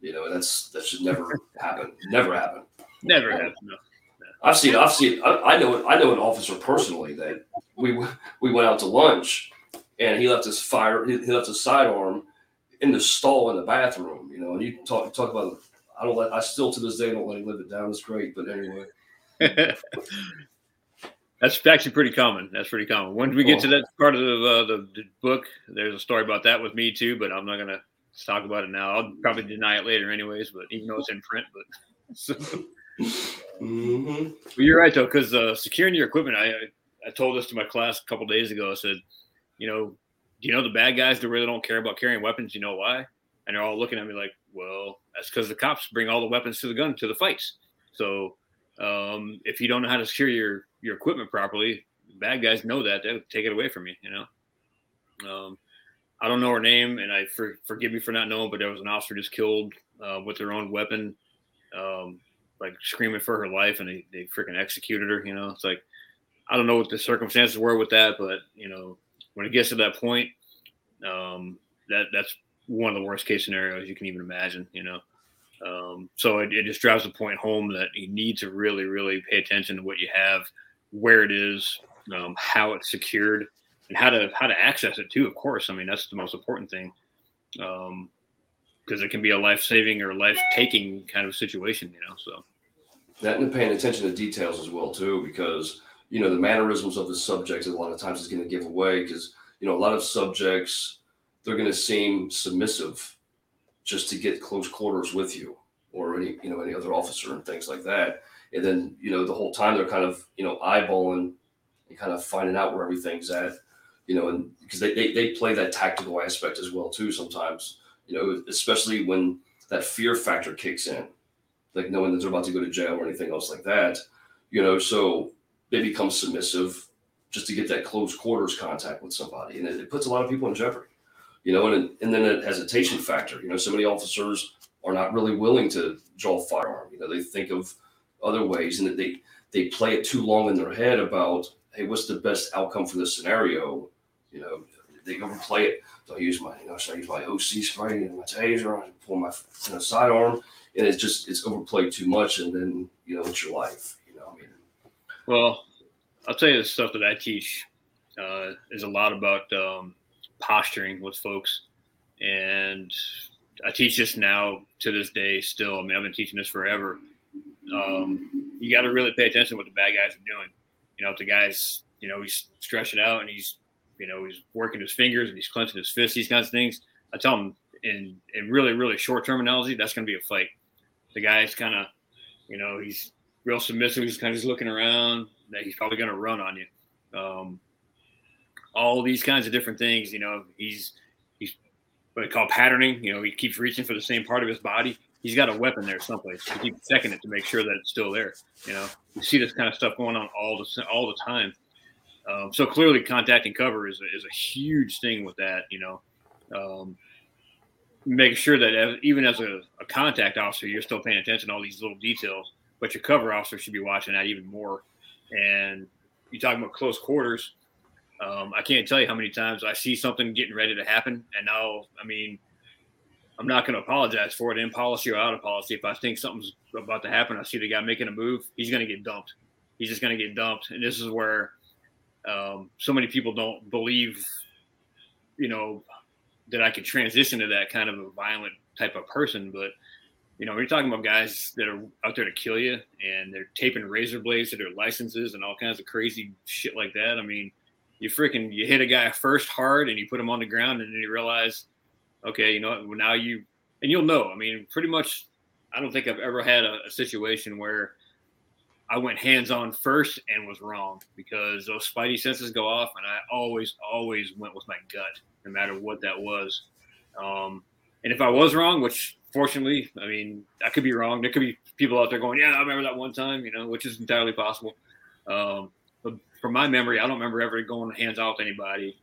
Speaker 1: you know, that's that should never happen. Never happen.
Speaker 3: Never happen. No.
Speaker 1: I've seen. I've seen. I, I know. I know an officer personally that we we went out to lunch, and he left his fire. He, he left his sidearm in the stall in the bathroom. You know, and you talk talk about. I don't let. I still to this day don't let him live it down. It's great, but anyway.
Speaker 3: That's actually pretty common. That's pretty common. When we get to that part of the, uh, the, the book, there's a story about that with me too, but I'm not gonna talk about it now. I'll probably deny it later, anyways. But even though it's in print, but so. mm-hmm. But you're right though, because uh, securing your equipment. I I told this to my class a couple days ago. I said, you know, do you know the bad guys that really don't care about carrying weapons? You know why? And they're all looking at me like, well, that's because the cops bring all the weapons to the gun to the fights. So um, if you don't know how to secure your your equipment properly, bad guys know that they'll take it away from you. You know. Um, I don't know her name, and I for, forgive me for not knowing, but there was an officer just killed uh, with their own weapon, um, like screaming for her life, and they, they freaking executed her. You know, it's like I don't know what the circumstances were with that, but you know, when it gets to that point, um, that that's one of the worst case scenarios you can even imagine. You know, um, so it, it just drives the point home that you need to really, really pay attention to what you have, where it is, um, how it's secured, and how to how to access it too. Of course, I mean that's the most important thing, because um, it can be a life saving or life taking kind of situation, you know. So
Speaker 1: that and paying attention to details as well too, because you know the mannerisms of the subjects a lot of times is going to give away because you know a lot of subjects they're going to seem submissive just to get close quarters with you or any you know any other officer and things like that. And then you know the whole time they're kind of you know eyeballing and kind of finding out where everything's at you know and because they, they, they play that tactical aspect as well too sometimes you know especially when that fear factor kicks in like knowing that they're about to go to jail or anything else like that you know so they become submissive just to get that close quarters contact with somebody and it, it puts a lot of people in jeopardy you know, and and then a hesitation factor. You know, so many officers are not really willing to draw a firearm. You know, they think of other ways, and they they play it too long in their head about, hey, what's the best outcome for this scenario? You know, they overplay it. So I use my, you know, should I use my OC spray and my taser? I pull my you know, sidearm, and it's just it's overplayed too much, and then you know it's your life. You know, I mean.
Speaker 3: Well, I'll tell you the stuff that I teach uh, is a lot about um, posturing with folks. And I teach this now to this day still. I mean, I've been teaching this forever. Um, you got to really pay attention to what the bad guys are doing. You know, if the guy's, you know, he's stretching out and he's, you know, he's working his fingers and he's clenching his fists, these kinds of things. I tell him in, in really, really short terminology, that's going to be a fight. The guy's kind of, you know, he's real submissive. He's kind of just looking around. That he's probably going to run on you. Um, all these kinds of different things. You know, he's he's what they call patterning. You know, he keeps reaching for the same part of his body. He's got a weapon there someplace. He keeps checking it to make sure that it's still there. You know, you see this kind of stuff going on all the all the time. Um, so clearly, contacting cover is a, is a huge thing with that. You know, um, making sure that as, even as a, a, contact officer, you're still paying attention to all these little details. But your cover officer should be watching that even more. And you're talking about close quarters. Um, I can't tell you how many times I see something getting ready to happen, and now, I mean, I'm not going to apologize for it in policy or out of policy. If I think something's about to happen, I see the guy making a move, he's going to get dumped. He's just going to get dumped, and this is where um, so many people don't believe, you know, that I could transition to that kind of a violent type of person. But you know, we're talking about guys that are out there to kill you, and they're taping razor blades to their licenses and all kinds of crazy shit like that. I mean you freaking you hit a guy first hard and you put him on the ground and then you realize, okay, you know what, now you and you'll know. I mean, pretty much I don't think I've ever had a, a situation where I went hands on first and was wrong because those spidey senses go off and I always, always went with my gut, no matter what that was. Um, and if I was wrong, which fortunately, I mean, I could be wrong. There could be people out there going, yeah, I remember that one time, you know, which is entirely possible. Um, from my memory, I don't remember ever going hands off anybody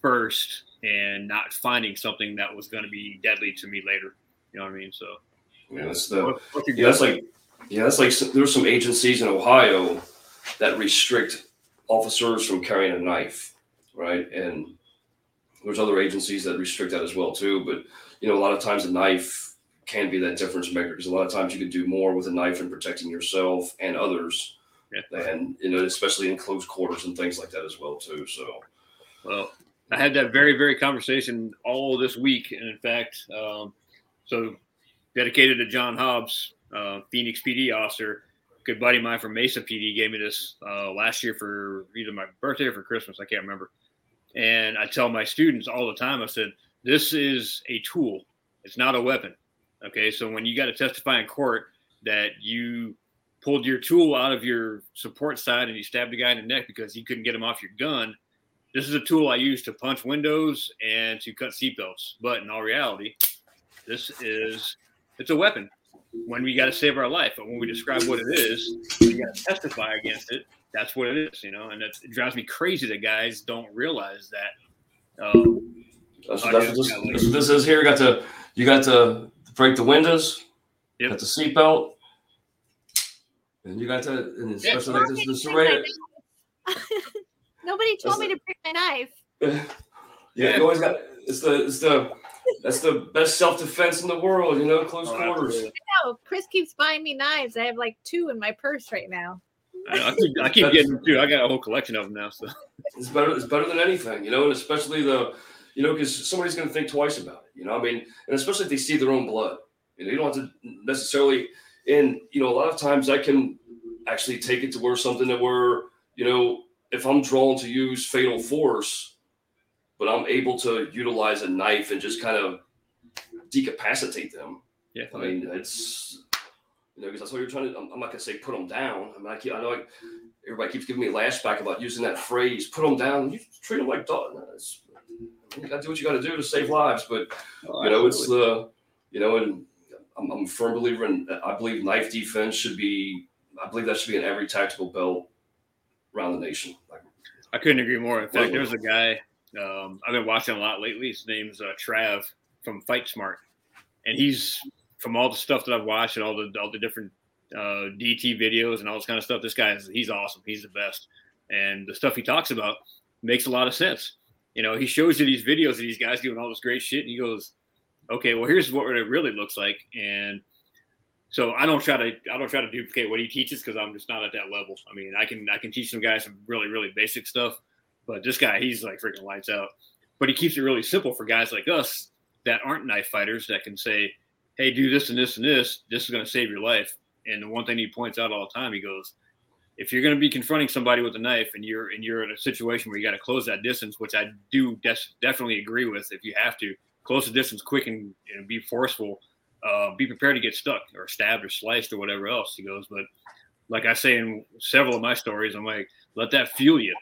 Speaker 3: first and not finding something that was going to be deadly to me later. You know what I mean? So,
Speaker 1: yeah, that's the what, yeah, that's like yeah, that's like there's some agencies in Ohio that restrict officers from carrying a knife, right? And there's other agencies that restrict that as well too. But you know, a lot of times a knife can be that difference maker because a lot of times you can do more with a knife in protecting yourself and others yeah. and you know, especially in close quarters and things like that as well too. So,
Speaker 3: well, I had that very very conversation all this week, and in fact, um, so dedicated to John Hobbs, uh, Phoenix PD officer. Good buddy of mine from Mesa PD gave me this uh, last year for either my birthday or for Christmas. I can't remember. And I tell my students all the time, I said, this is a tool. It's not a weapon. Okay. So when you got to testify in court that you pulled your tool out of your support side and you stabbed a guy in the neck because you couldn't get him off your gun, this is a tool I use to punch windows and to cut seatbelts. But in all reality, this is it's a weapon when we got to save our life. But when we describe what it is, we got to testify against it. That's what it is, you know. And it drives me crazy that guys don't realize that. Um,
Speaker 1: that's, that's, what this, that's what this is here. You got to you got to break the windows. Yep. Got the seatbelt. And you got to, and especially like this, this array.
Speaker 2: Nobody told me to bring my knife.
Speaker 1: yeah, you always got. It's the it's the that's the best self defense in the world. You know, close oh, quarters. I
Speaker 2: know. Chris keeps buying me knives. I have like two in my purse right now.
Speaker 3: I, I keep, I keep getting two. I got a whole collection of them now. So
Speaker 1: it's better. It's better than anything. You know, and especially the, you know, because somebody's going to think twice about it. You know, I mean, and especially if they see their own blood. You know, you don't have to necessarily. And you know, a lot of times I can actually take it to where something that we're, you know, if I'm drawn to use fatal force, but I'm able to utilize a knife and just kind of decapacitate them.
Speaker 3: Yeah.
Speaker 1: I mean, it's you know because that's what you're trying to. I'm, I'm, not gonna say put them down. I mean, I, keep, I know like everybody keeps giving me lashback about using that phrase. Put them down. You treat them like dogs. You got to do what you got to do to save lives. But oh, you know, it's the you know, and I'm, I'm a firm believer in. I believe knife defense should be. I believe that should be in every tactical belt around the nation. Like,
Speaker 3: I couldn't agree more. In fact, there's a guy um, I've been watching a lot lately. His name's uh, Trav from Fight Smart, and he's from all the stuff that I've watched and all the all the different uh, DT videos and all this kind of stuff. This guy is he's awesome. He's the best, and the stuff he talks about makes a lot of sense. You know, he shows you these videos of these guys doing all this great shit, and he goes, "Okay, well, here's what it really looks like." And so I don't try to I don't try to duplicate what he teaches because I'm just not at that level. I mean, I can I can teach some guys some really really basic stuff, but this guy he's like freaking lights out. But he keeps it really simple for guys like us that aren't knife fighters that can say, "Hey, do this and this and this. This is going to save your life." And the one thing he points out all the time, he goes, "If you're going to be confronting somebody with a knife and you're and you're in a situation where you got to close that distance, which I do des- definitely agree with, if you have to close the distance quick and, and be forceful." uh, be prepared to get stuck or stabbed or sliced or whatever else. He goes, but like I say in several of my stories, I'm like, let that fuel you.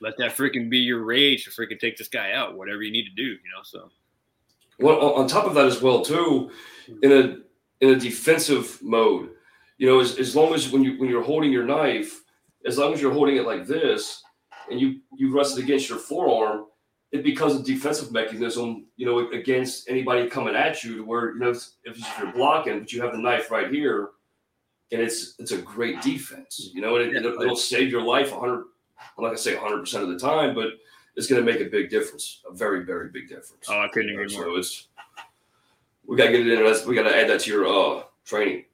Speaker 3: Let that freaking be your rage to freaking take this guy out, whatever you need to do, you know. So,
Speaker 1: well, on top of that as well, too, in a in a defensive mode, you know, as, as long as when you when you're holding your knife, as long as you're holding it like this, and you you rest it against your forearm, it becomes a defensive mechanism, you know, against anybody coming at you to where, you know, if, if you're blocking, but you have the knife right here, and it's it's a great defense, you know, and it, will it'll save your life 100, I'm not gonna say 100% of the time, but it's gonna make a big difference, a very, very big difference.
Speaker 3: Oh, I couldn't agree more.
Speaker 1: So it's, we gotta get it in, we gotta add that to your uh, training.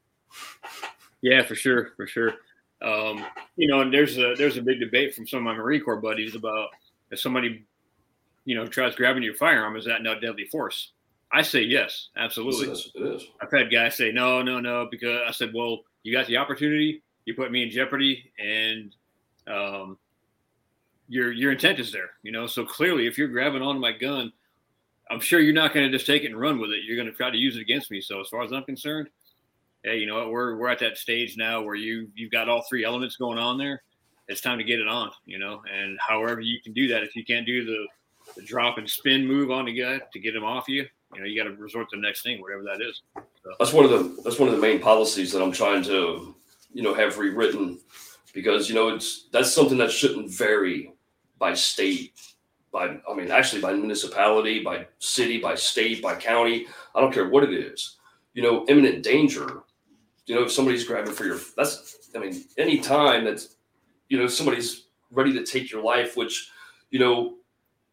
Speaker 3: Yeah, for sure, for sure. Um, you know, and there's a there's a big debate from some of my Marine Corps buddies about if somebody you know, tries grabbing your firearm, is that not deadly force? I say yes, absolutely.
Speaker 1: Yes, it is.
Speaker 3: I've had guys say no, no, no, because I said, well, you got the opportunity, you put me in jeopardy, and um, your your intent is there. You know, so clearly, if you're grabbing onto my gun, I'm sure you're not going to just take it and run with it. You're going to try to use it against me. So as far as I'm concerned, hey, you know what? We're we're at that stage now where you you've got all three elements going on there. It's time to get it on. You know, and however you can do that, if you can't do the the drop and spin move on the guy to get him off you, you know, you got to resort to the next thing, whatever that is.
Speaker 1: So. That's one of the that's one of the main policies that I'm trying to, you know, have rewritten because you know it's that's something that shouldn't vary by state, by I mean actually by municipality, by city, by state, by county. I don't care what it is. You know, imminent danger. You know, if somebody's grabbing for your that's I mean, any time that's you know somebody's ready to take your life, which you know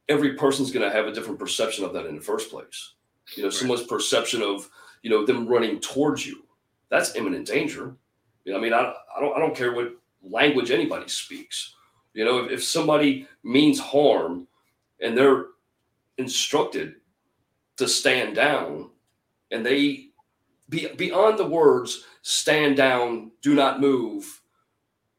Speaker 1: every person's going to have a different perception of that in the first place. You know, right. someone's perception of you know them running towards you that's imminent danger. You know, I mean, I, I don't I don't care what language anybody speaks. You know, if, if somebody means harm and they're instructed to stand down and they be, beyond the words "stand down, do not move"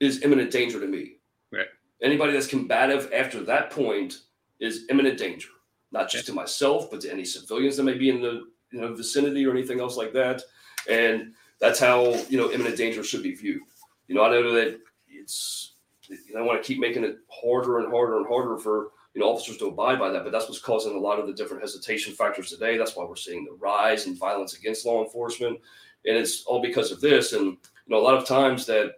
Speaker 1: is imminent danger to me.
Speaker 3: Right.
Speaker 1: Anybody that's combative after that point is imminent danger, not just to myself, but to any civilians that may be in the you know vicinity or anything else like that. And that's how you know imminent danger should be viewed. You know, I know that it's you know, I want to keep making it harder and harder and harder for you know officers to abide by that, but that's what's causing a lot of the different hesitation factors today. That's why we're seeing the rise in violence against law enforcement, and it's all because of this. And you know, a lot of times that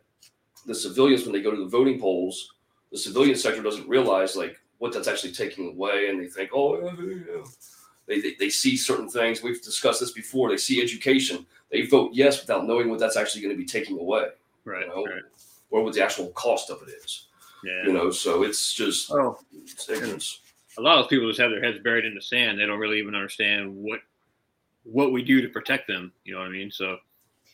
Speaker 1: the civilians, when they go to the voting polls, the civilian sector doesn't realize like what that's actually taking away, and they think, oh, yeah, yeah. They, they, they see certain things. We've discussed this before. They see education. They vote yes without knowing what that's actually going to be taking away.
Speaker 3: Right.
Speaker 1: You know?
Speaker 3: right.
Speaker 1: Or what the actual cost of it is.
Speaker 3: Yeah.
Speaker 1: You know, so it's just
Speaker 3: Oh,
Speaker 1: it's ignorance.
Speaker 3: a lot of people just have their heads buried in the sand. They don't really even understand what what we do to protect them. You know what I mean? So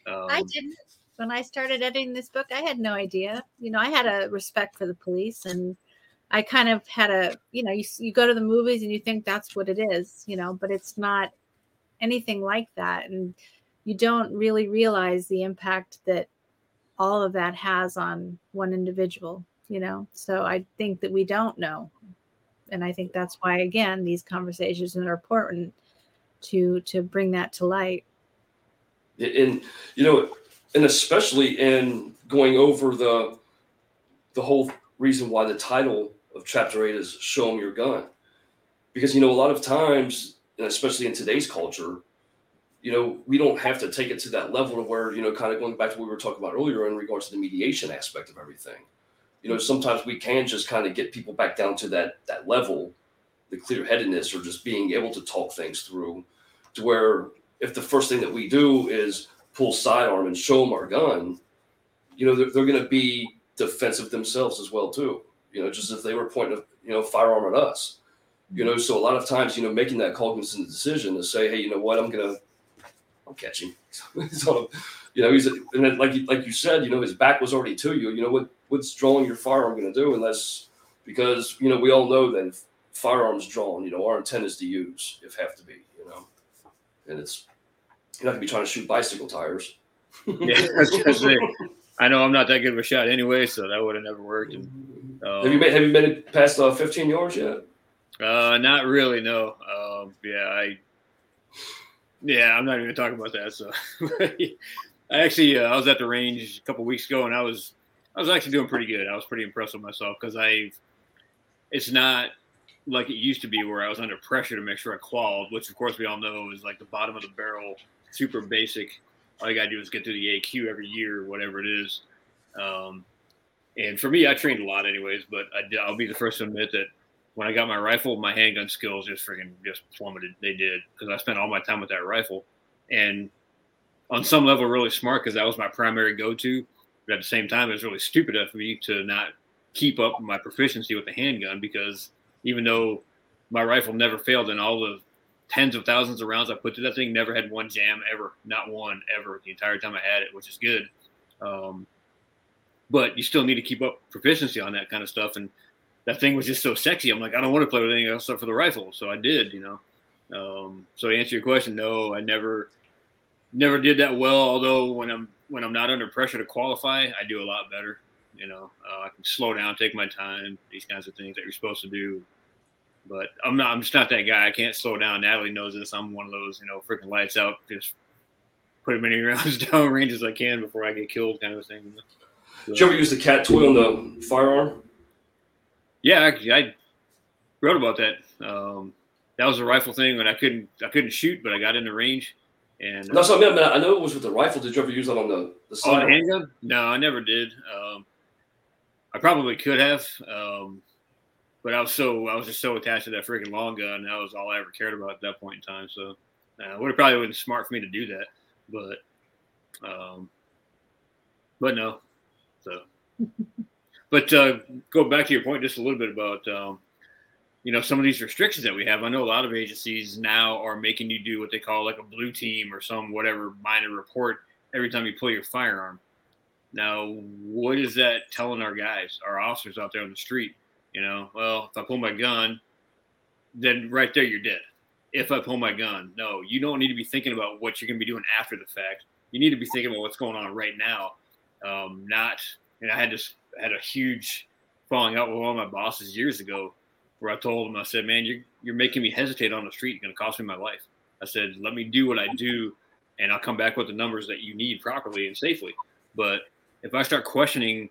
Speaker 3: um,
Speaker 2: I didn't. When I started editing this book, I had no idea. You know, I had a respect for the police and I kind of had a, you know, you, you go to the movies and you think that's what it is, you know, but it's not anything like that. And you don't really realize the impact that all of that has on one individual, you know. So I think that we don't know. And I think that's why again these conversations are important to to bring that to light.
Speaker 1: and you know and especially in going over the the whole reason why the title of chapter 8 is show them your gun. Because you know a lot of times and especially in today's culture you know we don't have to take it to that level of where you know kind of going back to what we were talking about earlier in regards to the mediation aspect of everything. You know sometimes we can just kind of get people back down to that that level the clear-headedness or just being able to talk things through to where if the first thing that we do is pull sidearm and show them our gun, you know, they're, they're going to be defensive themselves as well too. You know, just if they were pointing a you know firearm at us. You know, so a lot of times, you know, making that cognizant decision to say, hey, you know what, I'm gonna, I'll catch him. so, you know, he's and then, like like you said, you know, his back was already to you. You know what what's drawing your firearm going to do unless because you know we all know that firearms drawn, you know, our intent is to use if have to be. You and it's you're not gonna be trying to shoot bicycle tires.
Speaker 3: yeah, I was gonna say, I know I'm not that good of a shot anyway, so that would have never worked. And, um,
Speaker 1: have you been have you been past uh, 15 yards yet?
Speaker 3: Uh, not really. No. Um, yeah, I. Yeah, I'm not even gonna talk about that. So, I actually uh, I was at the range a couple weeks ago, and I was I was actually doing pretty good. I was pretty impressed with myself because I. It's not like it used to be where I was under pressure to make sure I qualified, which of course we all know is like the bottom of the barrel, super basic. All you gotta do is get through the AQ every year, whatever it is. Um, and for me, I trained a lot anyways, but I, will be the first to admit that when I got my rifle, my handgun skills just freaking just plummeted. They did because I spent all my time with that rifle, and on some level, really smart because that was my primary go-to. But at the same time, it was really stupid of me to not keep up my proficiency with the handgun because even though my rifle never failed in all the tens of thousands of rounds I put through that thing, never had one jam ever, not one ever the entire time I had it, which is good. Um, but you still need to keep up proficiency on that kind of stuff. And that thing was just so sexy. I'm like, I don't want to play with anything else except for the rifle. So I did, you know. Um, so to answer your question, no, I never, never did that well. Although when I'm when I'm not under pressure to qualify, I do a lot better. You know, uh, I can slow down, take my time, these kinds of things that you're supposed to do. But I'm not. I'm just not that guy. I can't slow down. Natalie knows this. I'm one of those, you know, freaking lights out, just put as many rounds down range as I can before I get killed, kind of thing.
Speaker 1: So, Did you ever use the cat toy on the firearm?
Speaker 3: Yeah, actually, I wrote about that. Um, that was a rifle thing when I couldn't. I couldn't shoot, but I got in the range. And
Speaker 1: that's what I mean. I know it was with the rifle. Did you ever use that on the the
Speaker 3: side? On the handgun? No, I never did. Um, I probably could have. Um, but I was so I was just so attached to that freaking long gun. That was all I ever cared about at that point in time. So uh, would have probably been smart for me to do that, but um, but no. So, but uh, go back to your point just a little bit about um, you know some of these restrictions that we have. I know a lot of agencies now are making you do what they call like a blue team or some whatever minor report every time you pull your firearm. Now, what is that telling our guys, our officers out there on the street? You know, well, if I pull my gun, then right there you're dead. if I pull my gun. No, you don't need to be thinking about what you're going to be doing after the fact. You need to be thinking about what's going on right now. Um, not, and I had this had a huge falling out with one of my bosses years ago, where I told him, I said, "Man, you're you're making me hesitate on the street. You're going to cost me my life." I said, "Let me do what I do, and I'll come back with the numbers that you need properly and safely." But if I start questioning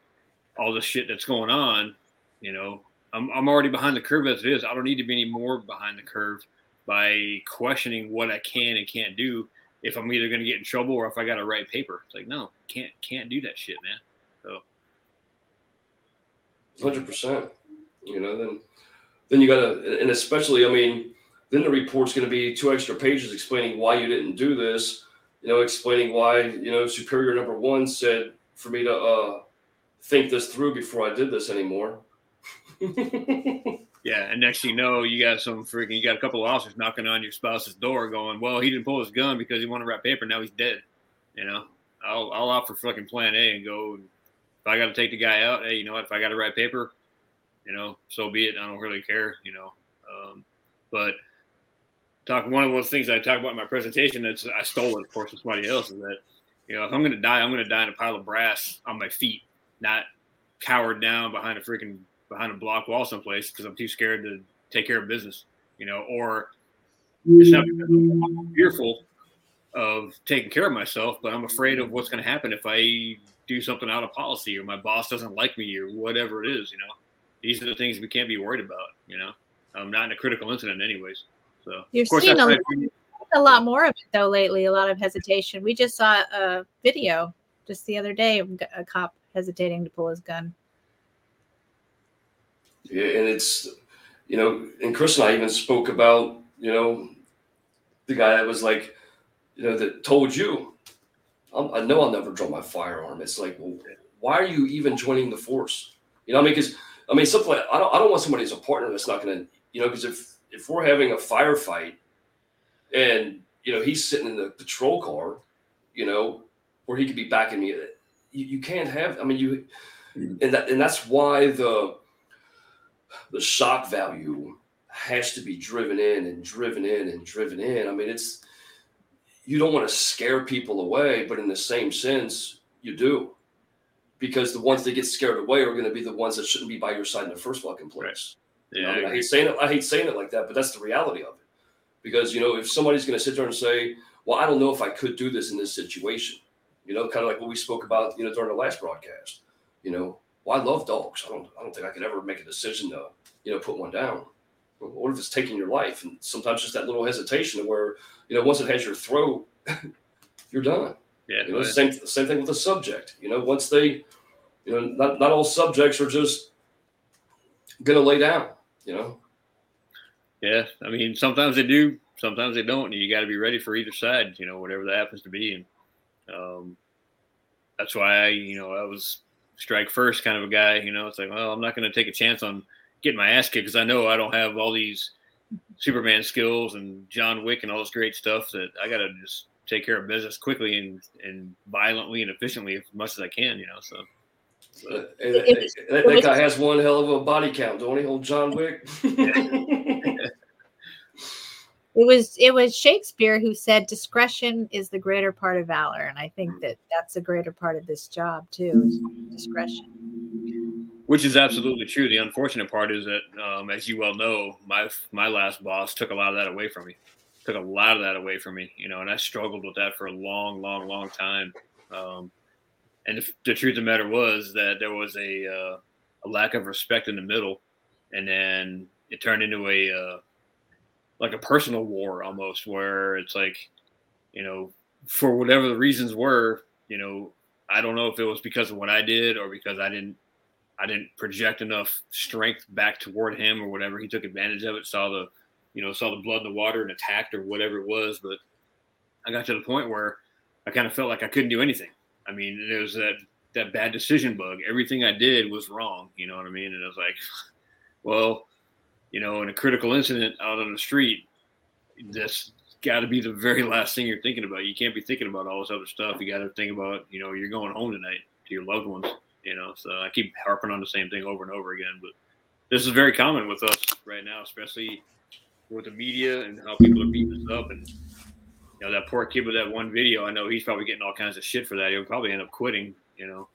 Speaker 3: all the shit that's going on, you know, I'm, I'm already behind the curve as it is. I don't need to be any more behind the curve by questioning what I can and can't do if I'm either going to get in trouble or if I got to write paper. It's like, no, can't can't do that shit, man.
Speaker 1: So, hundred percent. You know, then then you got to, and especially, I mean, then the report's going to be two extra pages explaining why you didn't do this. You know, explaining why you know superior number one said for me to uh, think this through before I did this anymore.
Speaker 3: Yeah, and next thing you know, you got some freaking, you got a couple of officers knocking on your spouse's door, going, "Well, he didn't pull his gun because he wanted to wrap paper. Now he's dead." You know, I'll I'll opt for fucking Plan A and go. If I got to take the guy out, hey, you know what? If I got to write paper, you know, so be it. I don't really care. You know, um, but talk one of those things I talk about in my presentation. That's I stole it, of course, from somebody else. Is that you know, if I'm going to die, I'm going to die in a pile of brass on my feet, not cowered down behind a freaking behind a block wall someplace because I'm too scared to take care of business, you know, or it's not because I'm fearful of taking care of myself, but I'm afraid of what's going to happen if I do something out of policy or my boss doesn't like me or whatever it is, you know. These are the things we can't be worried about, you know. I'm not in a critical incident, anyways. So,
Speaker 2: You're
Speaker 3: of course,
Speaker 2: seeing
Speaker 3: that's
Speaker 2: a, lot more of it though lately. A lot of hesitation. We just saw a video just the other day of a cop hesitating to pull his gun.
Speaker 1: Yeah, and it's you know, and Chris and I even spoke about you know the guy that was like, you know, that told you, I know I'll never draw my firearm. It's like, well, why are you even joining the force? You know, I mean, because I mean, something like, I don't, I don't want somebody as a partner that's not going to, you know, because if if we're having a firefight, and you know he's sitting in the patrol car, you know, where he could be backing me, you, you can't have. I mean, you, mm-hmm. and that and that's why the the shock value has to be driven in and driven in and driven in. I mean, it's you don't want to scare people away, but in the same sense, you do. Because the ones that get scared away are going to be the ones that shouldn't be by your side in the first fucking place. You know, I, mean, I hate saying it. I hate saying it like that, but that's the reality of it. Because you know, if somebody's going to sit there and say, "Well, I don't know if I could do this in this situation," you know, kind of like what we spoke about, you know, during the last broadcast. You know, well, I love dogs. I don't. I don't think I could ever make a decision to, you know, put one down. What if it's taking your life? And sometimes just that little hesitation where, you know, once it has your throat, you're done.
Speaker 3: yeah,
Speaker 1: You know, same same thing with the subject. You know, once they, you know, not not all subjects are just gonna lay down. You know,
Speaker 3: Yeah, I mean, sometimes they do, sometimes they don't. And you got to be ready for either side, you know, whatever that happens to be. And um, that's why I, you know, I was strike first kind of a guy. You know, it's like, well, I'm not going to take a chance on getting my ass kicked because I know I don't have all these Superman skills and John Wick and all this great stuff that I got to just take care of business quickly and and violently and efficiently as much as I can. You know, so.
Speaker 1: And that, that guy has one hell of a body count, don't he? Old John Wick.
Speaker 2: It was it was Shakespeare who said discretion is the greater part of valor, and I think that that's a greater part of this job too, is discretion.
Speaker 3: Which is absolutely true. The unfortunate part is that, um, as you well know, my my last boss took a lot of that away from me. Took a lot of that away from me, you know, and I struggled with that for a long, long, long time. Um, and the, the truth of the matter was that there was a uh, a lack of respect in the middle, and then it turned into a uh, like a personal war almost, where it's like, you know, for whatever the reasons were, you know, I don't know if it was because of what I did or because I didn't I didn't project enough strength back toward him or whatever. He took advantage of it, saw the, you know, saw the blood in the water and attacked or whatever it was. But I got to the point where I kind of felt like I couldn't do anything. I mean, it was that that bad decision bug. Everything I did was wrong. You know what I mean? And I was like, well, you know, in a critical incident out on the street, that's got to be the very last thing you're thinking about. You can't be thinking about all this other stuff. You got to think about, you know, you're going home tonight to your loved ones you know so i keep harping on the same thing over and over again but this is very common with us right now especially with the media and how people are beating us up. And, you know, that poor kid with that one video, I know he's probably getting all kinds of shit for that. He'll probably end up quitting, you know,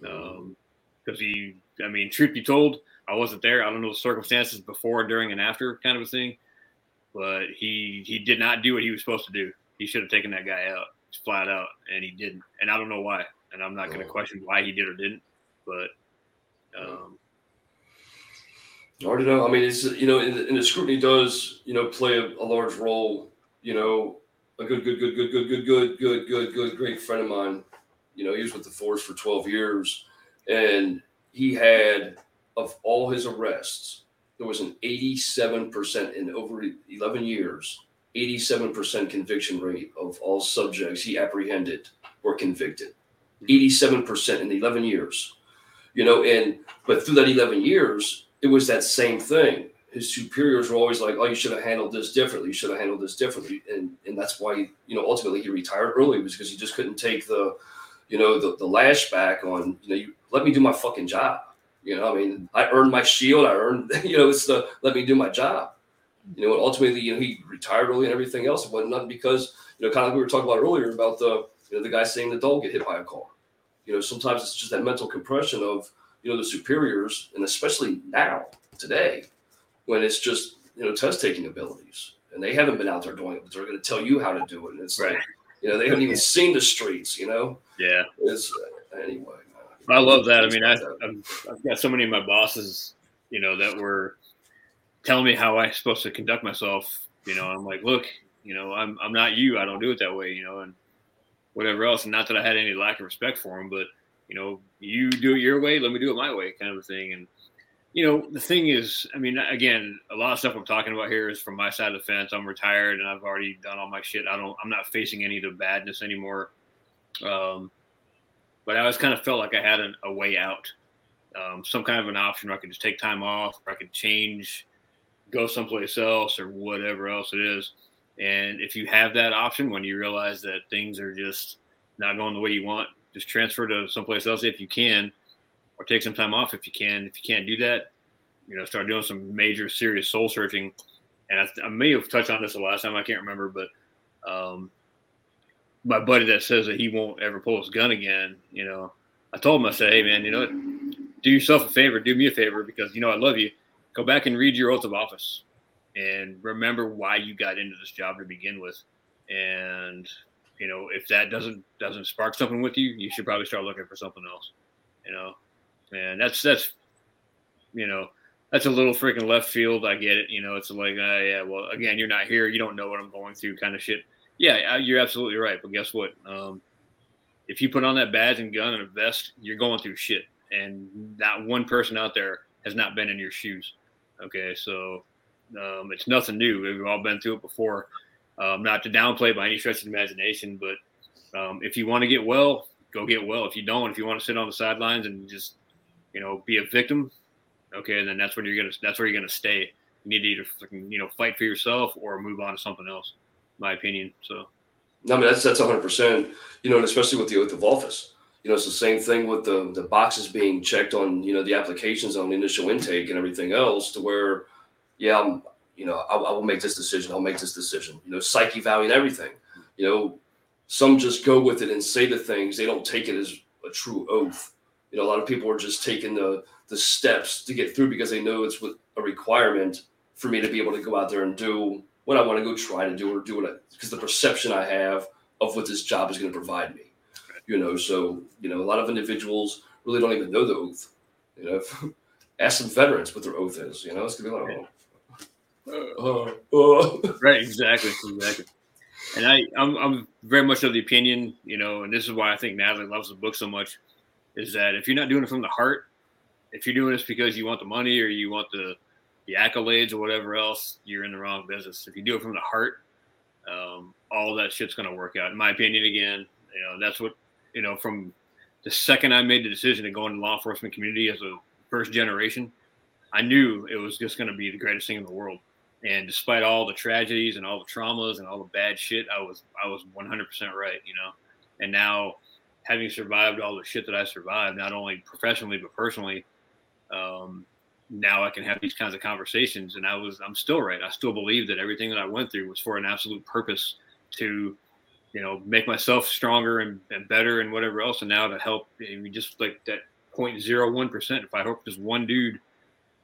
Speaker 3: because um, he, I mean, truth be told, I wasn't there. I don't know the circumstances before, during, and after kind of a thing. But he he did not do what he was supposed to do. He should have taken that guy out, flat out, and he didn't. And I don't know why. And I'm not going to question why he did or didn't. But um,
Speaker 1: I already know. I mean, it's you know, and, and the scrutiny does you know play a, a, large role. You know, a good, good, good, good, good, good, good, good, good, good, great friend of mine. You know, he was with the force for 12 years, and he had of all his arrests, there was an 87% in over 11 years, 87% conviction rate of all subjects he apprehended were convicted. Hmm. 87% in 11 years. You know, and but through that 11 years, it was that same thing. His superiors were always like, "Oh, you should have handled this differently. You should have handled this differently," and and that's why you know ultimately he retired early was because he just couldn't take the, you know, the the lash back on you know you let me do my fucking job. You know, I mean, I earned my shield. I earned, you know, it's the let me do my job. You know, ultimately, you know, he retired early and everything else. It wasn't nothing because, you know, kind of like we were talking about earlier about the, you know, the guy saying the dog get hit by a car. You know, sometimes it's just that mental compression of, you know, the superiors, and especially now, today, when it's just, you know, test taking abilities. And they haven't been out there doing it, but they're going to tell you how to do it. And it's right. like, you know, they haven't even seen the streets, you know?
Speaker 3: Yeah.
Speaker 1: It's, uh, anyway.
Speaker 3: I love that. I mean, I, I've got so many of my bosses, you know, that were telling me how I'm supposed to conduct myself. You know, I'm like, look, you know, I'm I'm not you. I don't do it that way. You know, and whatever else. And not that I had any lack of respect for him, but you know, you do it your way, let me do it my way, kind of a thing. And you know, the thing is, I mean, again, a lot of stuff I'm talking about here is from my side of the fence. I'm retired and I've already done all my shit. I don't, I'm not facing any of the badness anymore. Um, but I always kind of felt like I had an, a way out, um, some kind of an option where I could just take time off, or I could change, go someplace else, or whatever else it is. And if you have that option, when you realize that things are just not going the way you want, just transfer to someplace else if you can, or take some time off if you can. If you can't do that, you know, start doing some major, serious soul searching. And I, I may have touched on this the last time, I can't remember, but um, my buddy that says that he won't ever pull his gun again, you know, I told him, I said, hey, man, you know? Do yourself a favor, do me a favor, because, you know, I love you. Go back and read your oath of office and remember why you got into this job to begin with. And, you know, if that doesn't doesn't spark something with you, you should probably start looking for something else, you know. And that's that's you know, that's a little freaking left field. I get it. You know, it's like, uh, yeah, well, again, you're not here. You don't know what I'm going through kind of shit. Yeah, you're absolutely right. But guess what? Um, if you put on that badge and gun and a vest, you're going through shit. And not one person out there has not been in your shoes. Okay, so um, it's nothing new. We've all been through it before. Um, not to downplay by any stretch of imagination, but um, if you want to get well, go get well. If you don't, if you want to sit on the sidelines and just, you know, be a victim, okay, then that's when you're gonna that's where you're gonna stay. You need to either you know fight for yourself or move on to something else my opinion. So,
Speaker 1: no, I mean that's that's 100. percent You know, and especially with the oath of office. You know, it's the same thing with the the boxes being checked on. You know, the applications on the initial intake and everything else, to where, yeah, I'm, you know, I, I will make this decision. I'll make this decision. You know, psyche value and everything. You know, some just go with it and say the things. They don't take it as a true oath. You know, a lot of people are just taking the the steps to get through because they know it's a requirement for me to be able to go out there and do what I want to go try to do or do it because the perception I have of what this job is going to provide me. You know, so you know, a lot of individuals really don't even know the oath. You know, ask some veterans what their oath is. You know, it's gonna be like,
Speaker 3: oh. Uh, uh. right, exactly, exactly. And I, I'm, I'm very much of the opinion, you know, and this is why I think Natalie loves the book so much, is that if you're not doing it from the heart, if you're doing this because you want the money or you want the the accolades or whatever else, you're in the wrong business. If you do it from the heart, um, all that shit's going to work out. In my opinion, again, you know, that's what, you know, from the second I made the decision to go into law enforcement community as a first generation, I knew it was just going to be the greatest thing in the world. And despite all the tragedies and all the traumas and all the bad shit, I was, I was 100% right, you know? And now having survived all the shit that I survived, not only professionally, but personally, um, now I can have these kinds of conversations. And I was, I'm still right. I still believe that everything that I went through was for an absolute purpose to, you know, make myself stronger and, and better and whatever else. And now to help, I mean, just like that 0.01%, if I hope just one dude,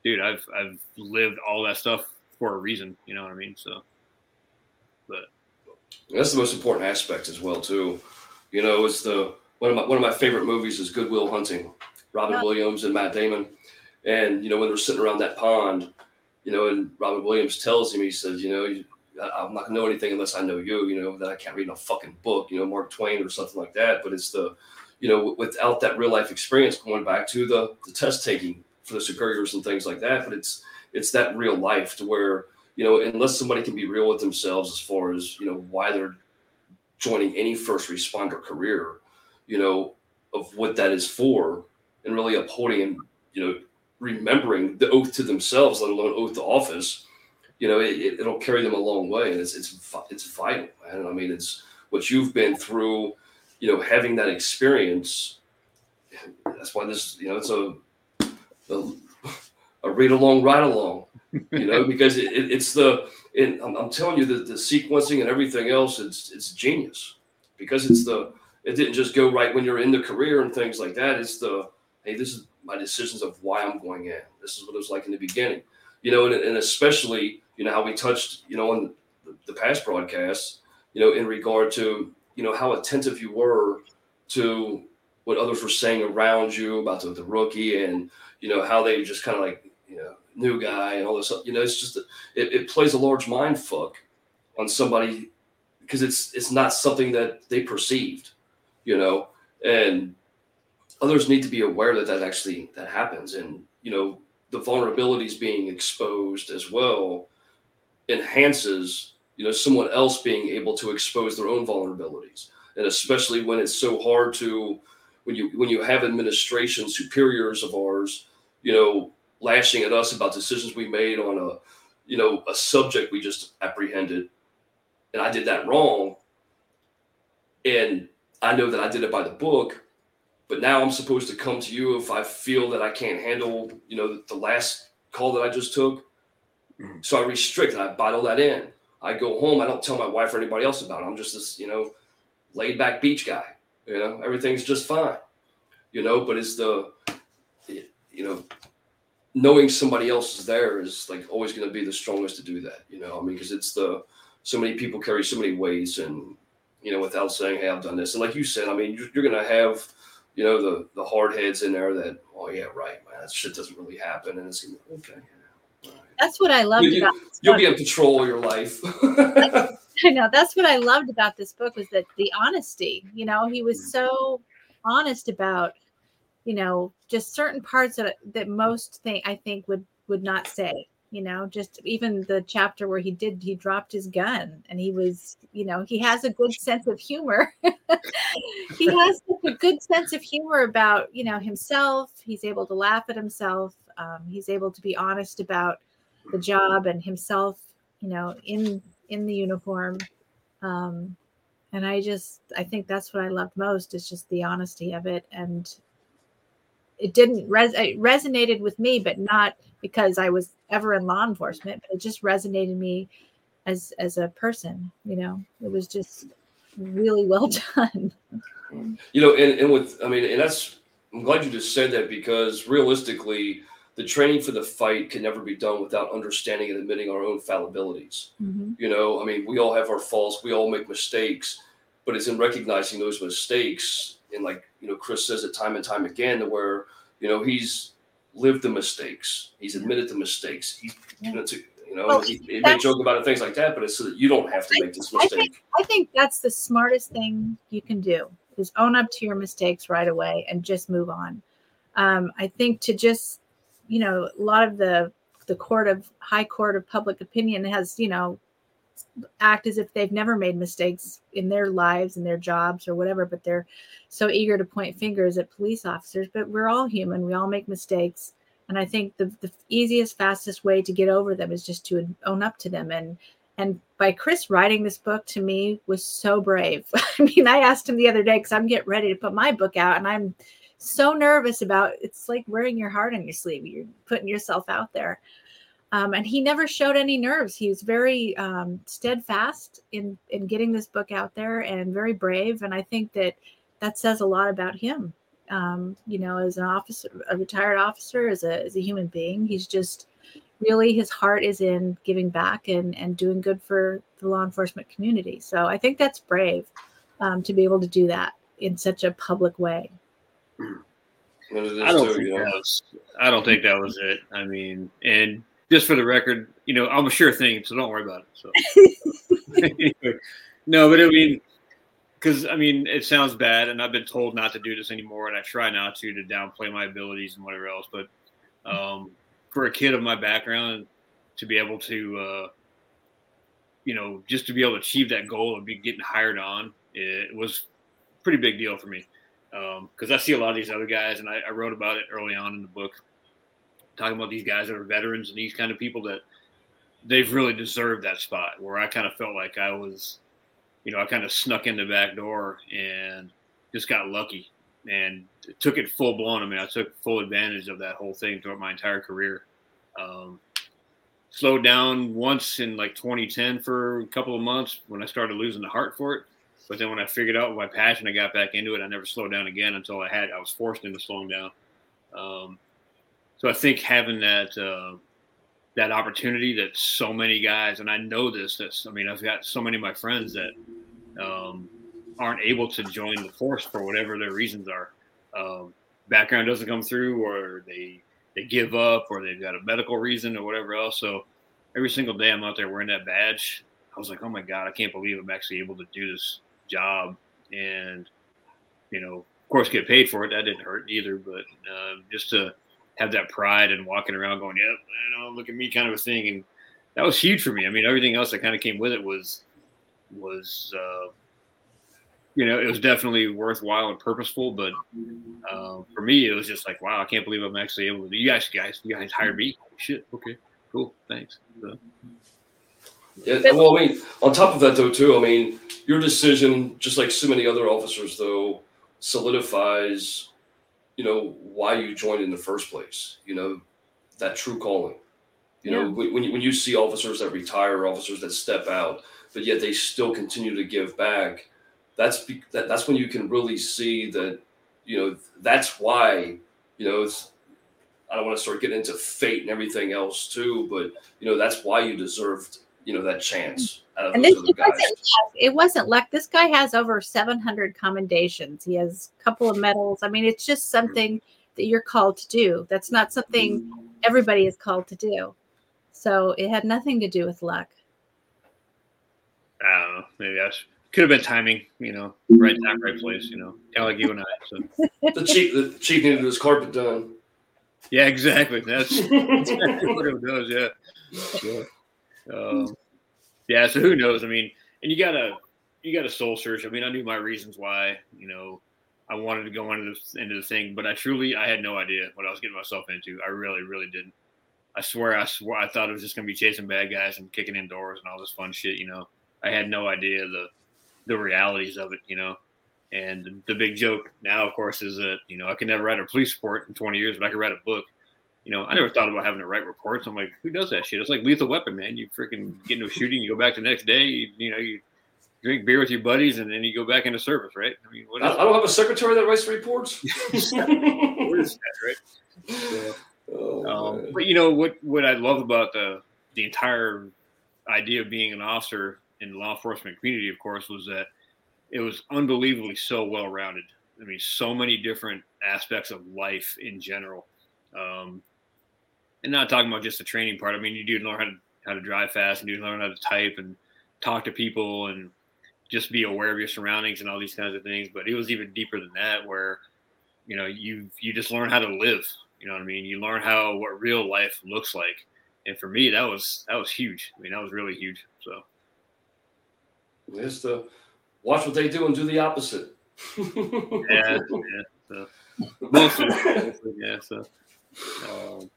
Speaker 3: dude, I've, I've lived all that stuff for a reason, you know what I mean? So, but
Speaker 1: that's the most important aspect as well, too. You know, it's the, one of my, one of my favorite movies is Good Will Hunting, Robin yeah. Williams and Matt Damon and you know, when they're sitting around that pond, you know, and Robin Williams tells him, he says, you know, I'm not gonna know anything unless I know you. You know that I can't read a fucking book. You know, Mark Twain or something like that. But it's the, you know, without that real life experience, going back to the the test taking for the superiors and things like that. But it's it's that real life to where you know, unless somebody can be real with themselves as far as you know why they're joining any first responder career, you know, of what that is for, and really upholding you know remembering the oath to themselves, let alone oath to office, you know, it, will carry them a long way, and it's it's it's vital. And I mean, it's what you've been through, you know, having that experience. That's why this, you know, it's a a, a read along, ride along, you know, because it, it, it's the. I'm, I'm, telling you that the sequencing and everything else, it's it's genius because it's the. It didn't just go right when you're in the career and things like that. It's the hey, this is my decisions of why I'm going in. This is what it was like in the beginning, you know, and, and especially, you know, how we touched, you know, on the, the past broadcasts, you know, in regard to, you know, how attentive you were to what others were saying around you about the, the rookie and, you know, how they just kind of like, you know, new guy and all this, you know, it's just, it, it plays a large mind fuck on somebody because it's, it's not something that they perceived, you know, and, others need to be aware that that actually that happens. And you know the vulnerabilities being exposed as well enhances you know someone else being able to expose their own vulnerabilities. And especially when it's so hard to when you when you have administration superiors of ours you know lashing at us about decisions we made on a you know a subject we just apprehended. And i did that wrong. And i know that i did it by the book but now I'm supposed to come to you if I feel that I can't handle, you know, the, the last call that I just took. Mm-hmm. So I restrict, I bottle that in. I go home, I don't tell my wife or anybody else about it. I'm just this, you know, laid back beach guy. You know, everything's just fine. You know, but it's the, you know, knowing somebody else is there is like always going to be the strongest to do that. You know, I mean, because it's the so many people carry so many weights, and you know, without saying, "Hey, I've done this," and like you said, I mean, you're, you're going to have you know, the the hard heads in there that, oh yeah, right, man, that shit doesn't really happen, and it's okay.
Speaker 2: Right. That's what I loved
Speaker 1: you,
Speaker 2: about.
Speaker 1: You'll be in control of your life.
Speaker 2: I know that's what I loved about this book was that the honesty. You know, he was so honest about, you know, just certain parts that that most think I think would would not say you know just even the chapter where he did he dropped his gun and he was you know he has a good sense of humor. He has a good sense of humor about you know himself. He's able to laugh at himself. Um, he's able to be honest about the job and himself you know in in the uniform. Um, and i just i think that's what i loved most is just the honesty of it. And it didn't res- it resonated with me but not because I was ever in law enforcement, but it just resonated me as as a person. You know, it was just really well done.
Speaker 1: You know, and, and with I mean, and that's I'm glad you just said that because realistically, the training for the fight can never be done without understanding and admitting our own fallibilities. Mm-hmm. You know, I mean, we all have our faults, we all make mistakes, but it's in recognizing those mistakes and like you know, Chris says it time and time again, to where you know he's lived the mistakes. He's admitted the mistakes. You know, to, you know well, he, he may joke about it, things like that, but it's so that you don't have to make this mistake.
Speaker 2: I think, I think that's the smartest thing you can do is own up to your mistakes right away and just move on. Um, I think to just, you know, a lot of the the court of high court of public opinion has, you know, act as if they've never made mistakes in their lives and their jobs or whatever, but they're so eager to point fingers at police officers. But we're all human, we all make mistakes. And I think the, the easiest, fastest way to get over them is just to own up to them. And and by Chris writing this book to me was so brave. I mean, I asked him the other day because I'm getting ready to put my book out and I'm so nervous about it's like wearing your heart on your sleeve. You're putting yourself out there. Um, and he never showed any nerves. He was very um, steadfast in in getting this book out there and very brave. And I think that that says a lot about him. Um, you know, as an officer, a retired officer, as a as a human being, he's just really his heart is in giving back and and doing good for the law enforcement community. So I think that's brave um, to be able to do that in such a public way.
Speaker 3: I don't, too, think that was, I don't think that was it. I mean, and just for the record, you know, I'm a sure thing, so don't worry about it. So, anyway, no, but I mean, because I mean, it sounds bad, and I've been told not to do this anymore, and I try not to to downplay my abilities and whatever else. But um, for a kid of my background, to be able to, uh, you know, just to be able to achieve that goal of be getting hired on, it was a pretty big deal for me because um, I see a lot of these other guys, and I, I, wrote about it early on in the book, talking about these guys that are veterans and these kind of people that they've really deserved that spot. Where I kind of felt like I was, you know, I kind of snuck in the back door and just got lucky and took it full blown. I mean, I took full advantage of that whole thing throughout my entire career. Um, slowed down once in like 2010 for a couple of months when I started losing the heart for it but then when I figured out my passion, I got back into it. I never slowed down again until I had I was forced into slowing down. Um, so I think having that uh, that opportunity that so many guys, and I know this. This I mean, I've got so many of my friends that um, aren't able to join the force for whatever their reasons are. Um, background doesn't come through, or they they give up, or they've got a medical reason, or whatever else. So every single day I'm out there wearing that badge. I was like, oh my god, I can't believe I'm actually able to do this job and you know of course get paid for it that didn't hurt either but uh, just to have that pride and walking around going yep you know look at me kind of a thing. And that was huge for me. I mean everything else that kind of came with it was was uh, you know it was definitely worthwhile and purposeful. But uh, for me it was just like wow i can't believe i'm actually able to you guys guys you guys hired me? Shit. Okay cool. Thanks. So,
Speaker 1: yeah, well, I mean, on top of that, though, too, I mean, your decision, just like so many other officers, though, solidifies, you know, why you joined in the first place. You know, that true calling. You yeah. know, when you, when you see officers that retire, officers that step out, but yet they still continue to give back, that's be, that, that's when you can really see that, you know, that's why, you know, it's, I don't want to start getting into fate and everything else too, but you know that's why you deserved you know that chance. and this
Speaker 2: it wasn't, it wasn't luck. This guy has over 700 commendations. He has a couple of medals. I mean, it's just something that you're called to do. That's not something everybody is called to do. So it had nothing to do with luck.
Speaker 3: I don't know. Maybe I should, could have been timing. You know, right time, right place. You know, kind of like you and I. So.
Speaker 1: the chief, the chief needed his carpet done.
Speaker 3: Yeah, exactly. That's, exactly what it does. Yeah. yeah. Um, yeah, so who knows? I mean, and you gotta you gotta soul search. I mean, I knew my reasons why. You know, I wanted to go into the, into the thing, but I truly I had no idea what I was getting myself into. I really, really didn't. I swear, I swear, I thought it was just gonna be chasing bad guys and kicking in doors and all this fun shit. You know, I had no idea the the realities of it. You know, and the big joke now, of course, is that you know I can never write a police report in 20 years, but I can write a book you know, I never thought about having to write reports. I'm like, who does that shit? It's like lethal weapon, man. You freaking get into a shooting, you go back the next day, you, you know, you drink beer with your buddies, and then you go back into service, right?
Speaker 1: I mean, I, I, don't have a secretary that writes reports. what is
Speaker 3: that, right? So, oh, um, but you know what? What I love about the the entire idea of being an officer in the law enforcement community, of course, was that it was unbelievably so well rounded. I mean, so many different aspects of life in general. Um, and not talking about just the training part. I mean, you do learn how to how to drive fast, and you learn how to type and talk to people, and just be aware of your surroundings and all these kinds of things. But it was even deeper than that, where you know you you just learn how to live. You know what I mean? You learn how what real life looks like, and for me, that was that was huge. I mean, that was really huge. So
Speaker 1: just to watch what they do and do the opposite.
Speaker 3: yeah, yeah. So, mostly, mostly, yeah. So. Um,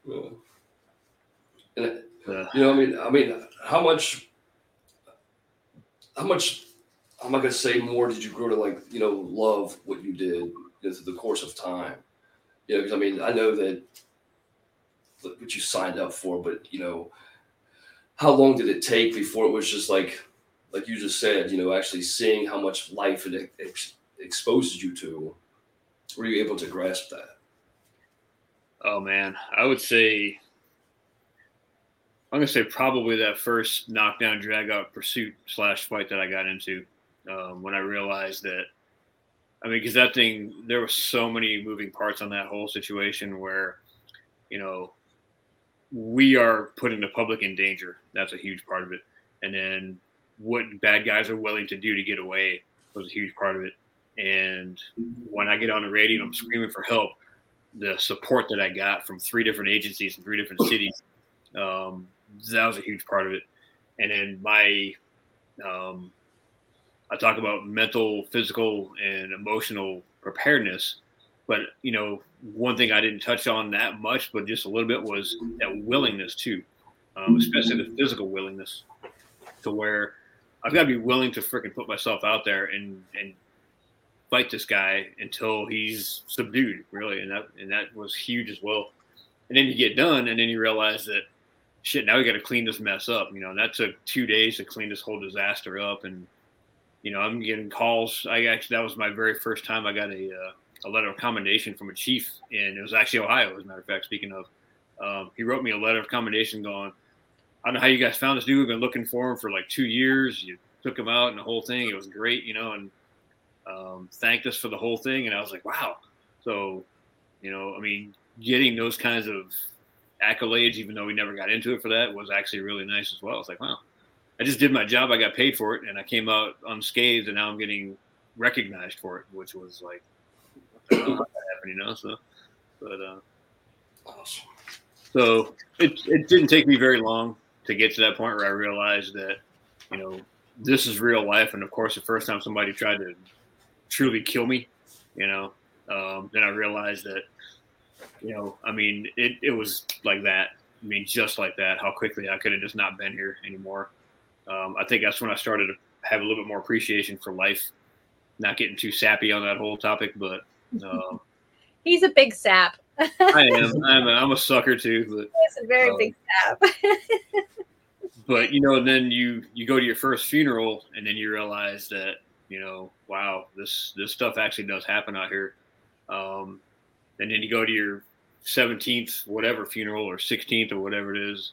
Speaker 1: and, you know, I mean, I mean, how much, how much, I'm not gonna say more. Did you grow to like, you know, love what you did you know, through the course of time? You know, because I mean, I know that what you signed up for, but you know, how long did it take before it was just like, like you just said, you know, actually seeing how much life it ex- exposes you to? Were you able to grasp that?
Speaker 3: Oh man, I would say I'm gonna say probably that first knockdown drag out pursuit slash fight that I got into um, when I realized that. I mean, because that thing, there were so many moving parts on that whole situation where, you know, we are putting the public in danger. That's a huge part of it. And then what bad guys are willing to do to get away was a huge part of it. And when I get on the radio and I'm screaming for help, the support that I got from three different agencies in three different cities, um, that was a huge part of it. And then my, um, I talk about mental, physical, and emotional preparedness. But you know, one thing I didn't touch on that much, but just a little bit, was that willingness too, um, especially the physical willingness, to where I've got to be willing to freaking put myself out there and and fight this guy until he's subdued, really, and that and that was huge as well. And then you get done, and then you realize that shit, now we got to clean this mess up. You know, and that took two days to clean this whole disaster up. And, you know, I'm getting calls. I actually, that was my very first time I got a, uh, a letter of commendation from a chief, and it was actually Ohio, as a matter of fact. Speaking of, um, he wrote me a letter of commendation going, I don't know how you guys found this dude. We've been looking for him for like two years. You took him out and the whole thing. It was great, you know, and um, thanked us for the whole thing. And I was like, wow. So, you know, I mean, getting those kinds of accolades, even though we never got into it for that, was actually really nice as well. It's like, wow, I just did my job. I got paid for it, and I came out unscathed, and now I'm getting recognized for it, which was like, happened, you know. So, but uh, awesome. So it it didn't take me very long to get to that point where I realized that, you know, this is real life, and of course, the first time somebody tried to truly kill me, you know, um, then I realized that you know, I mean, it, it was like that. I mean, just like that, how quickly I could have just not been here anymore. Um, I think that's when I started to have a little bit more appreciation for life, not getting too sappy on that whole topic, but. Um,
Speaker 2: He's a big sap.
Speaker 3: I am. I'm a, I'm a sucker too, but.
Speaker 2: He's a very um, big sap.
Speaker 3: but you know, then you you go to your first funeral, and then you realize that you know, wow, this this stuff actually does happen out here. Um, and then you go to your 17th whatever funeral or 16th or whatever it is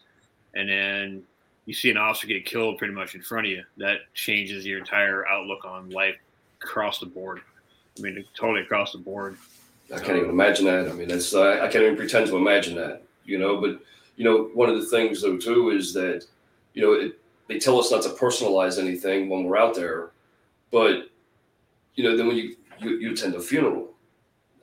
Speaker 3: and then you see an officer get killed pretty much in front of you. That changes your entire outlook on life across the board. I mean totally across the board.
Speaker 1: I can't even imagine that. I mean it's i can't even pretend to imagine that you know but you know one of the things though too is that you know it, they tell us not to personalize anything when we're out there but you know then when you you, you attend a funeral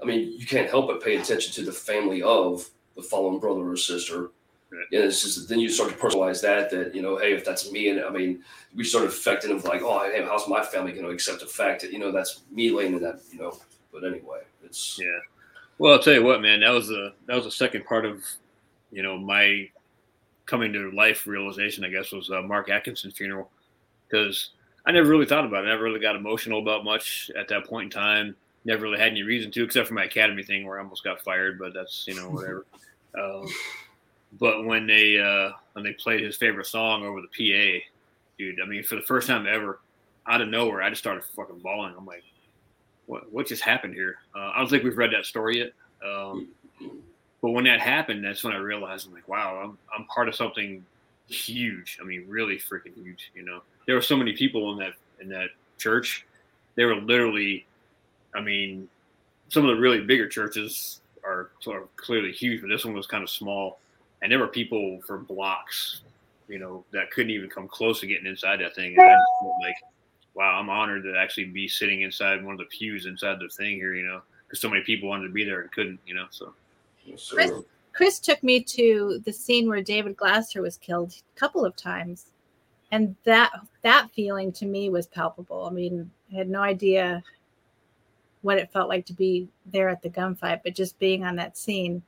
Speaker 1: I mean, you can't help but pay attention to the family of the fallen brother or sister. Right. And it's just then you start to personalize that. That you know, hey, if that's me, and I mean, we start affecting of like, oh, hey, how's my family going to accept the fact that you know that's me laying in that, you know? But anyway, it's
Speaker 3: yeah. Well, I'll tell you what, man, that was a that was the second part of you know my coming to life realization. I guess was uh, Marc Atkinson's funeral because I never really thought about it. I never really got emotional about much at that point in time never really had any reason to, except for my academy thing where I almost got fired. But that's you know whatever. um, but when they uh, when they played his favorite song over the PA, dude, I mean, for the first time ever, out of nowhere, I just started fucking bawling. I'm like, what what just happened here? Uh, I don't think we've read that story yet. Um, but when that happened, that's when I realized I'm like, wow, I'm I'm part of something huge. I mean, really freaking huge. You know, there were so many people in that in that church. They were literally I mean, some of the really bigger churches are sort of clearly huge, but this one was kind of small, and there were people for blocks, you know, that couldn't even come close to getting inside that thing. And I felt like, wow, I'm honored to actually be sitting inside one of the pews inside the thing here, you know, because so many people wanted to be there and couldn't, you know. So,
Speaker 2: Chris, Chris took me to the scene where David Glasser was killed a couple of times, and that that feeling to me was palpable. I mean, I had no idea what it felt like to be there at the gunfight, but just being on that scene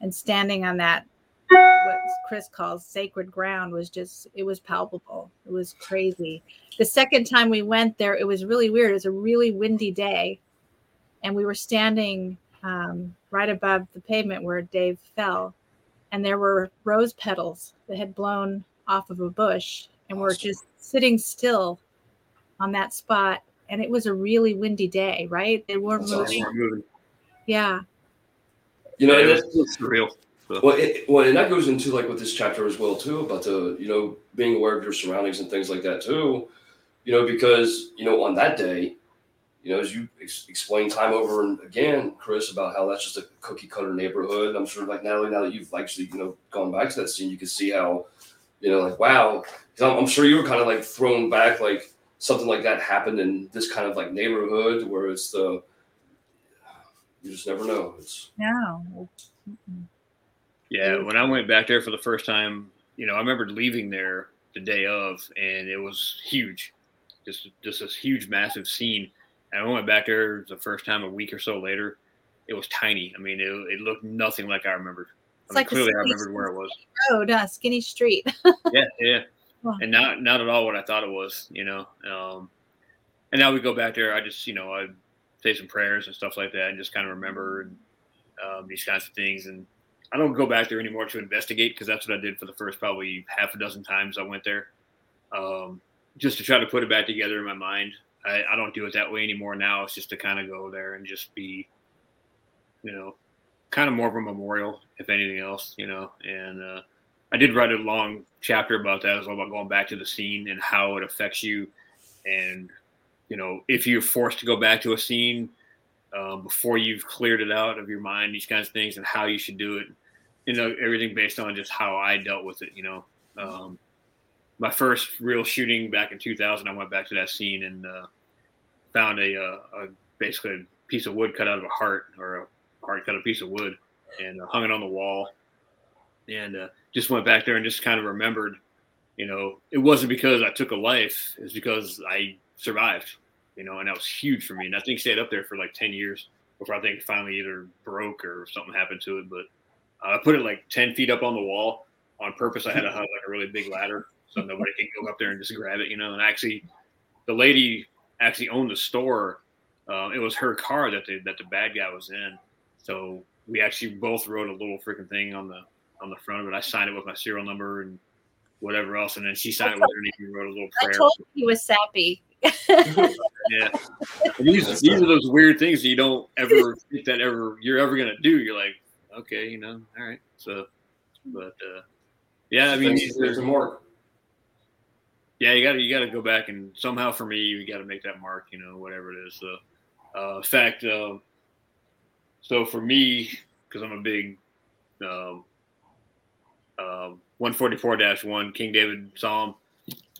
Speaker 2: and standing on that what Chris calls sacred ground was just it was palpable. It was crazy. The second time we went there, it was really weird. It was a really windy day, and we were standing um, right above the pavement where Dave fell, and there were rose petals that had blown off of a bush and were just sitting still on that spot. And it was a really windy day, right? They weren't moving. moving. Yeah.
Speaker 1: You know, yeah, it's surreal. So. Well, it, well, and that goes into like with this chapter as well too about the you know being aware of your surroundings and things like that too. You know, because you know on that day, you know, as you ex- explain time over and again, Chris, about how that's just a cookie cutter neighborhood. I'm sure, like Natalie, now that you've actually you know gone back to that scene, you can see how you know, like wow. I'm, I'm sure you were kind of like thrown back, like something like that happened in this kind of like neighborhood where it's the you just never know. It's
Speaker 2: no.
Speaker 3: Yeah, when I went back there for the first time, you know, I remember leaving there the day of, and it was huge, just just this huge, massive scene. And I went back there the first time a week or so later. It was tiny. I mean, it, it looked nothing like I remembered.
Speaker 2: It's I mean, like
Speaker 3: clearly I remembered where it was.
Speaker 2: Road, uh, skinny street.
Speaker 3: yeah, yeah, and not not at all what I thought it was. You know, um, and now we go back there. I just you know I say some prayers and stuff like that, and just kind of remember um, these kinds of things. And I don't go back there anymore to investigate because that's what I did for the first probably half a dozen times I went there, um, just to try to put it back together in my mind. I, I don't do it that way anymore now. It's just to kind of go there and just be, you know, kind of more of a memorial, if anything else, you know. And uh, I did write a long chapter about that as well about going back to the scene and how it affects you, and you know, if you're forced to go back to a scene um, before you've cleared it out of your mind, these kinds of things, and how you should do it. You know, everything based on just how I dealt with it. You know, um, my first real shooting back in 2000, I went back to that scene and uh, found a, a, uh, a, basically a piece of wood cut out of a heart or a heart cut a piece of wood and uh, hung it on the wall, and uh, just went back there and just kind of remembered. You know, it wasn't because I took a life; it's because I survived, you know, and that was huge for me. And I think stayed up there for like 10 years before I think finally either broke or something happened to it. But uh, I put it like 10 feet up on the wall on purpose. I had a, like a really big ladder so nobody could go up there and just grab it, you know. And actually, the lady actually owned the store. Um, it was her car that the that the bad guy was in. So we actually both wrote a little freaking thing on the on the front of it. I signed it with my serial number and whatever else, and then she signed it with her name and wrote a little prayer. I told
Speaker 2: he was sappy
Speaker 3: yeah. these these are those weird things that you don't ever think that ever you're ever gonna do. You're like, okay, you know, all right. So, but uh, yeah, I mean,
Speaker 1: there's more.
Speaker 3: Yeah, you got to you got to go back and somehow for me, you got to make that mark. You know, whatever it is. So, uh, in fact, uh, so for me, because I'm a big um, uh, 144-1 King David Psalm.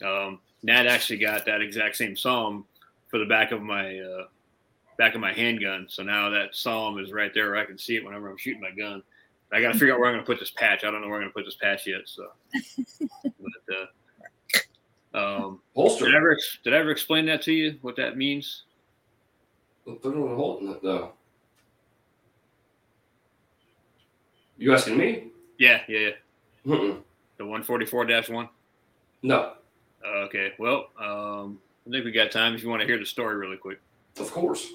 Speaker 3: Um, Nat actually got that exact same psalm for the back of my uh, back of my handgun. So now that psalm is right there where I can see it whenever I'm shooting my gun. I got to figure out where I'm going to put this patch. I don't know where I'm going to put this patch yet. So, but, uh, um, holster. Did I, ever, did I ever explain that to you? What that means?
Speaker 1: Put it on hold. No. You asking me?
Speaker 3: Yeah, yeah, yeah. Mm-mm. The 144 one.
Speaker 1: No.
Speaker 3: Okay. Well, um, I think we got time if you want to hear the story really quick.
Speaker 1: Of course.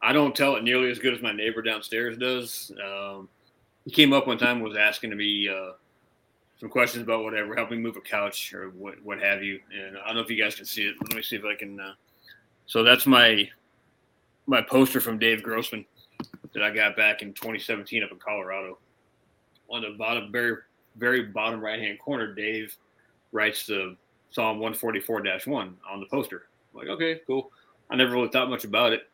Speaker 3: I don't tell it nearly as good as my neighbor downstairs does. Um, he came up one time was asking to me uh, some questions about whatever, help me move a couch or what, what have you. And I don't know if you guys can see it. Let me see if I can. Uh, so that's my my poster from Dave Grossman that I got back in 2017 up in Colorado. On the bottom, very very bottom right hand corner, Dave writes the Psalm 144-1 on the poster. I'm like, okay, cool. I never really thought much about it.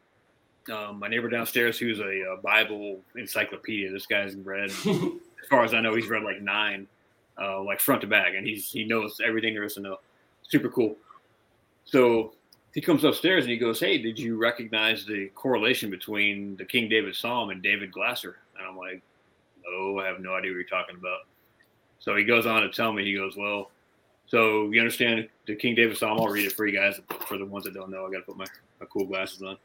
Speaker 3: Um, my neighbor downstairs, who's a, a, Bible encyclopedia, this guy's read, as far as I know, he's read like nine, uh, like front to back, and he's he knows everything there is to know. Super cool. So he comes upstairs and he goes, "Hey, did you recognize the correlation between the King David Psalm and David Glasser?" And I'm like, "No, I have no idea what you're talking about." So he goes on to tell me, he goes, "Well, so you understand the King David Psalm. I'll read it for you guys. For the ones that don't know, I got to put my, my cool glasses on.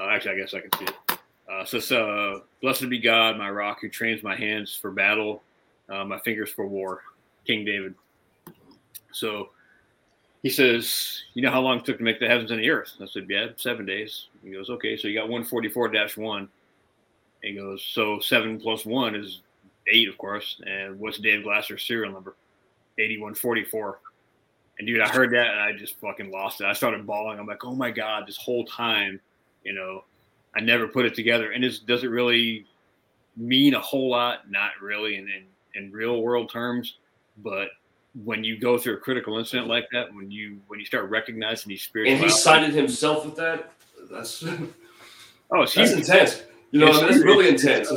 Speaker 3: Uh, actually, I guess I can see it. Uh, so, uh, blessed be God, my rock, who trains my hands for battle, uh, my fingers for war. King David. So he says, You know how long it took to make the heavens and the earth? I said, Yeah, seven days. He goes, Okay, so you got 144 1. he goes, so seven plus one is eight, of course. And what's Dave Glasser's serial number? 8144. And dude, I heard that and I just fucking lost it. I started bawling. I'm like, oh my God, this whole time, you know, I never put it together. And it really mean a whole lot? Not really in, in, in real world terms, but when you go through a critical incident like that, when you when you start recognizing these spirits,
Speaker 1: and he sided himself with that. That's
Speaker 3: oh,
Speaker 1: that's intense. You know, that's really intense.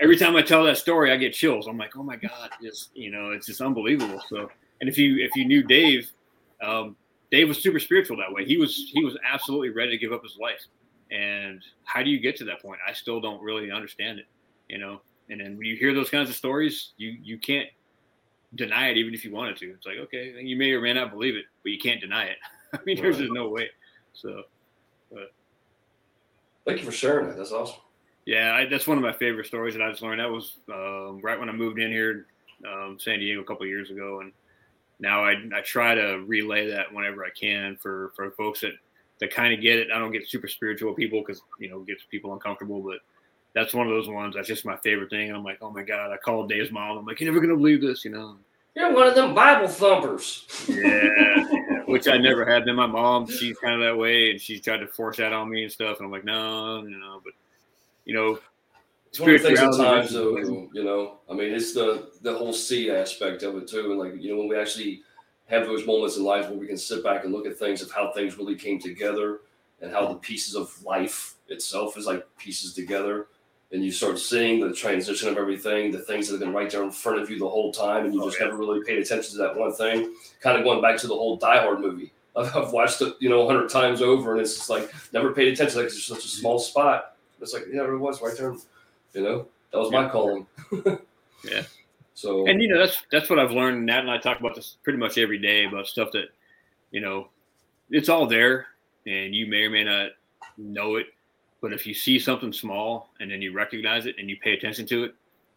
Speaker 3: Every time I tell that story, I get chills. I'm like, oh my god, just you know, it's just unbelievable. So, and if you if you knew Dave, um, Dave was super spiritual that way. He was he was absolutely ready to give up his life. And how do you get to that point? I still don't really understand it. You know, and then when you hear those kinds of stories, you you can't deny it even if you wanted to. It's like, okay, you may or may not believe it, but you can't deny it. I mean, there's just no way. So, but
Speaker 1: thank you for sharing that. That's awesome.
Speaker 3: Yeah, I, that's one of my favorite stories that I just learned. That was um, right when I moved in here, um, San Diego, a couple years ago, and now I, I try to relay that whenever I can for for folks that that kind of get it. I don't get super spiritual people because you know it gets people uncomfortable, but that's one of those ones. That's just my favorite thing. And I'm like, oh my god! I called Dave's mom. I'm like, you're never gonna believe this, you know.
Speaker 1: You're one of them Bible thumpers.
Speaker 3: Yeah, which I never had. Then my mom, she's kind of that way, and she's tried to force that on me and stuff. And I'm like, no, you know. But you know,
Speaker 1: it's one of the things at times, though. You know, I mean, it's the the whole see aspect of it too, and like you know, when we actually have those moments in life where we can sit back and look at things of how things really came together and how the pieces of life itself is like pieces together and you start seeing the transition of everything, the things that have been right there in front of you the whole time, and you oh, just never really paid attention to that one thing. Kind of going back to the whole Die Hard movie. I've, I've watched it, you know, a hundred times over, and it's just like never paid attention. Like it's such a small spot. It's like yeah, it was right there. You know, that was my calling.
Speaker 3: yeah. So and you know that's that's what I've learned. Nat and I talk about this pretty much every day about stuff that you know it's all there, and you may or may not know it but if you see something small and then you recognize it and you pay attention to it,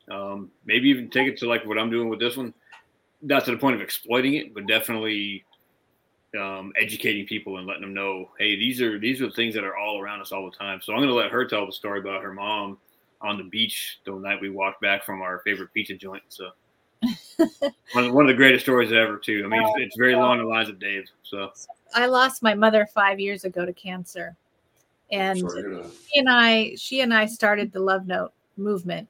Speaker 3: um, maybe even take it to like what I'm doing with this one, not to the point of exploiting it, but definitely um, educating people and letting them know, hey, these are these are the things that are all around us all the time. So I'm going to let her tell the story about her mom on the beach the night we walked back from our favorite pizza joint. So one, one of the greatest stories ever, too. I mean, it's, it's very along the lines of Dave. So
Speaker 2: I lost my mother five years ago to cancer and she and I, she and I started the Love Note movement.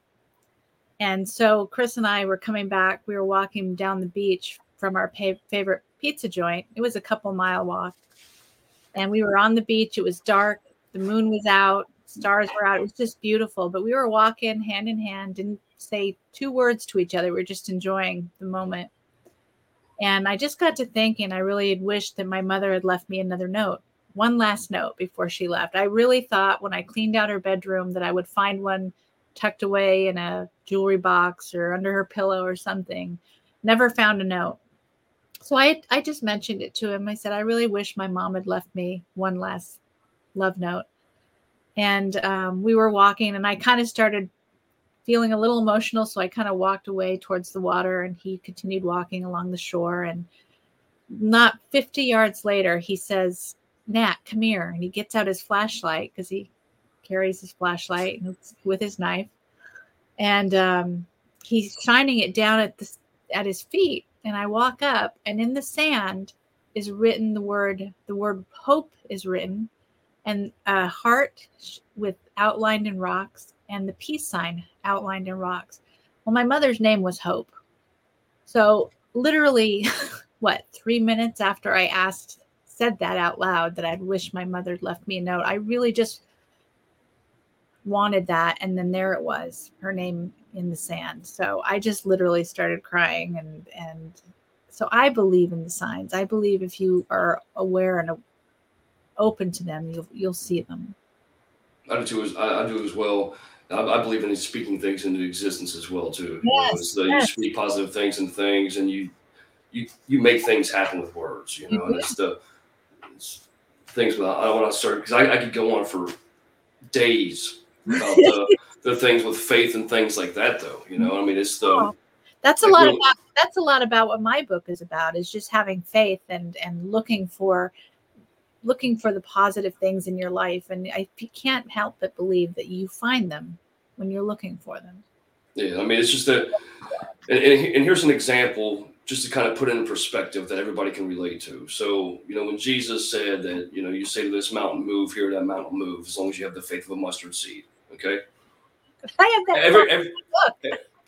Speaker 2: And so Chris and I were coming back. We were walking down the beach from our pa- favorite pizza joint. It was a couple mile walk, and we were on the beach. It was dark. The moon was out. Stars were out. It was just beautiful. But we were walking hand in hand. Didn't say two words to each other. We are just enjoying the moment. And I just got to thinking. I really had wished that my mother had left me another note one last note before she left. I really thought when I cleaned out her bedroom that I would find one tucked away in a jewelry box or under her pillow or something. Never found a note. So I I just mentioned it to him. I said I really wish my mom had left me one last love note. And um, we were walking, and I kind of started feeling a little emotional. So I kind of walked away towards the water, and he continued walking along the shore. And not 50 yards later, he says, Nat, come here. And he gets out his flashlight because he carries his flashlight with his knife. And um, he's shining it down at at his feet. And I walk up, and in the sand is written the word, the word hope is written, and a heart with outlined in rocks, and the peace sign outlined in rocks. Well, my mother's name was Hope. So, literally, what, three minutes after I asked said that out loud that I'd wish my mother left me a note. I really just wanted that. And then there it was, her name in the sand. So I just literally started crying. And, and so I believe in the signs. I believe if you are aware and open to them, you'll, you'll see them.
Speaker 1: I do too. As, I, I do as well. I, I, believe in speaking things into existence as well too. Yes, you, know, yes. you speak positive things and things, and you you you make things happen with words. You know, mm-hmm. and it's the things with I want to start because I, I, could go on for days about the, the things with faith and things like that though you know I mean it's the oh,
Speaker 2: that's a lot really, about that's a lot about what my book is about is just having faith and and looking for looking for the positive things in your life and I you can't help but believe that you find them when you're looking for them.
Speaker 1: Yeah, I mean, it's just that, and, and here's an example just to kind of put it in perspective that everybody can relate to. So, you know, when Jesus said that, you know, you say to this mountain, move here, that mountain move, as long as you have the faith of a mustard seed. Okay.
Speaker 2: I have that. Every, every,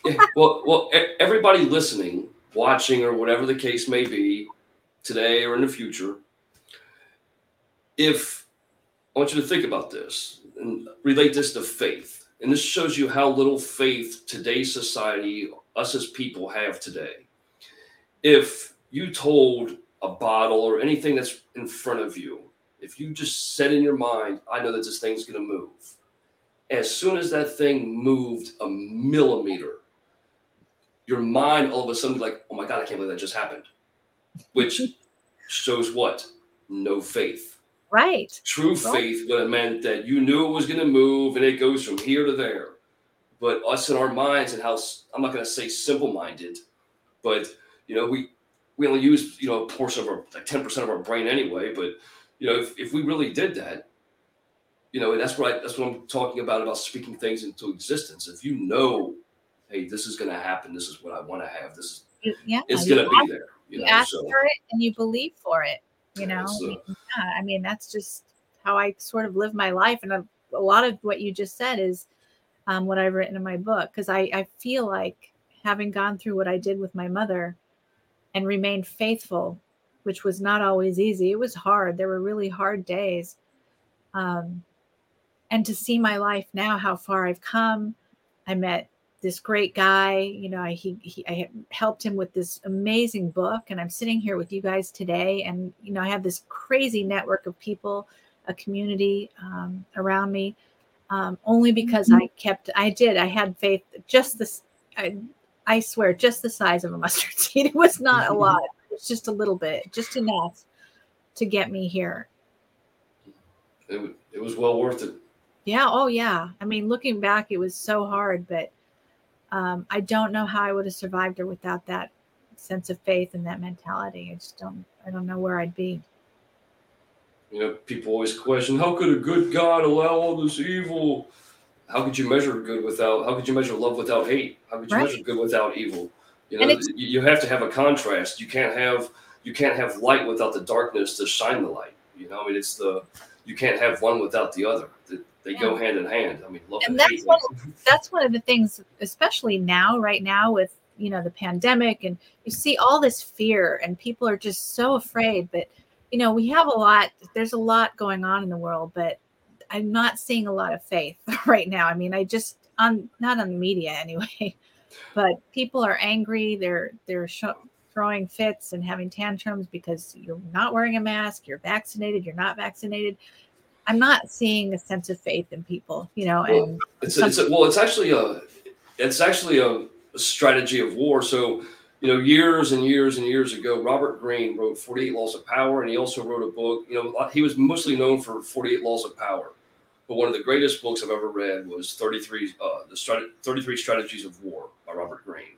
Speaker 1: yeah, well, well, everybody listening, watching, or whatever the case may be, today or in the future, if I want you to think about this and relate this to faith, and this shows you how little faith today's society, us as people, have today. If you told a bottle or anything that's in front of you, if you just said in your mind, I know that this thing's going to move, as soon as that thing moved a millimeter, your mind all of a sudden like, oh my God, I can't believe that just happened. Which shows what? No faith.
Speaker 2: Right.
Speaker 1: True right. faith would have meant that you knew it was going to move and it goes from here to there. But us in our minds and how I'm not going to say simple minded, but you know, we we only use you know a portion of our like 10% of our brain anyway. But you know, if, if we really did that, you know, that's what I, that's what I'm talking about about speaking things into existence. If you know, hey, this is going to happen. This is what I want to have. This is yeah, it's going to be there.
Speaker 2: You, you know, ask so. for it and you believe for it. You know, yeah, I mean, that's just how I sort of live my life, and a, a lot of what you just said is um, what I've written in my book because I, I feel like having gone through what I did with my mother and remained faithful, which was not always easy. It was hard. There were really hard days. Um, and to see my life now, how far I've come. I met this great guy. You know, I, he, he, I helped him with this amazing book, and I'm sitting here with you guys today. And you know, I have this crazy network of people, a community um, around me, um, only because mm-hmm. I kept. I did. I had faith. Just this. I, I swear, just the size of a mustard seed. It was not a mm-hmm. lot. It was just a little bit, just enough to get me here.
Speaker 1: It, it was well worth it.
Speaker 2: Yeah. Oh, yeah. I mean, looking back, it was so hard, but um, I don't know how I would have survived or without that sense of faith and that mentality. I just don't. I don't know where I'd be.
Speaker 1: You know, people always question, how could a good God allow all this evil? How could you measure good without? How could you measure love without hate? How could you right. measure good without evil? You know, you have to have a contrast. You can't have you can't have light without the darkness to shine the light. You know, I mean, it's the you can't have one without the other. The, they yeah. go hand in hand. I mean, and
Speaker 2: that's one, that's one of the things, especially now, right now with you know the pandemic, and you see all this fear, and people are just so afraid. But you know, we have a lot. There's a lot going on in the world, but I'm not seeing a lot of faith right now. I mean, I just on not on the media anyway, but people are angry. They're they're sh- throwing fits and having tantrums because you're not wearing a mask. You're vaccinated. You're not vaccinated. I'm not seeing a sense of faith in people, you know.
Speaker 1: Well, and it's, it's a, well, it's actually a it's actually a, strategy of war. So you know, years and years and years ago, Robert Greene wrote 48 Laws of Power, and he also wrote a book. You know, he was mostly known for 48 Laws of Power, but one of the greatest books I've ever read was 33 uh, the strat- 33 Strategies of War by Robert Greene,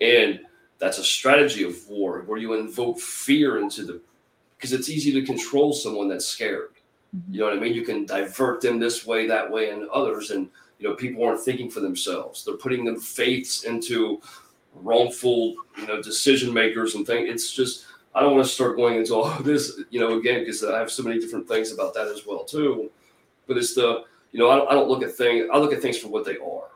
Speaker 1: and that's a strategy of war where you invoke fear into the because it's easy to control someone that's scared. Mm-hmm. You know what I mean? You can divert them this way, that way, and others. And, you know, people aren't thinking for themselves. They're putting their faiths into wrongful, you know, decision makers and things. It's just, I don't want to start going into all this, you know, again, because I have so many different things about that as well, too. But it's the, you know, I don't, I don't look at things, I look at things for what they are,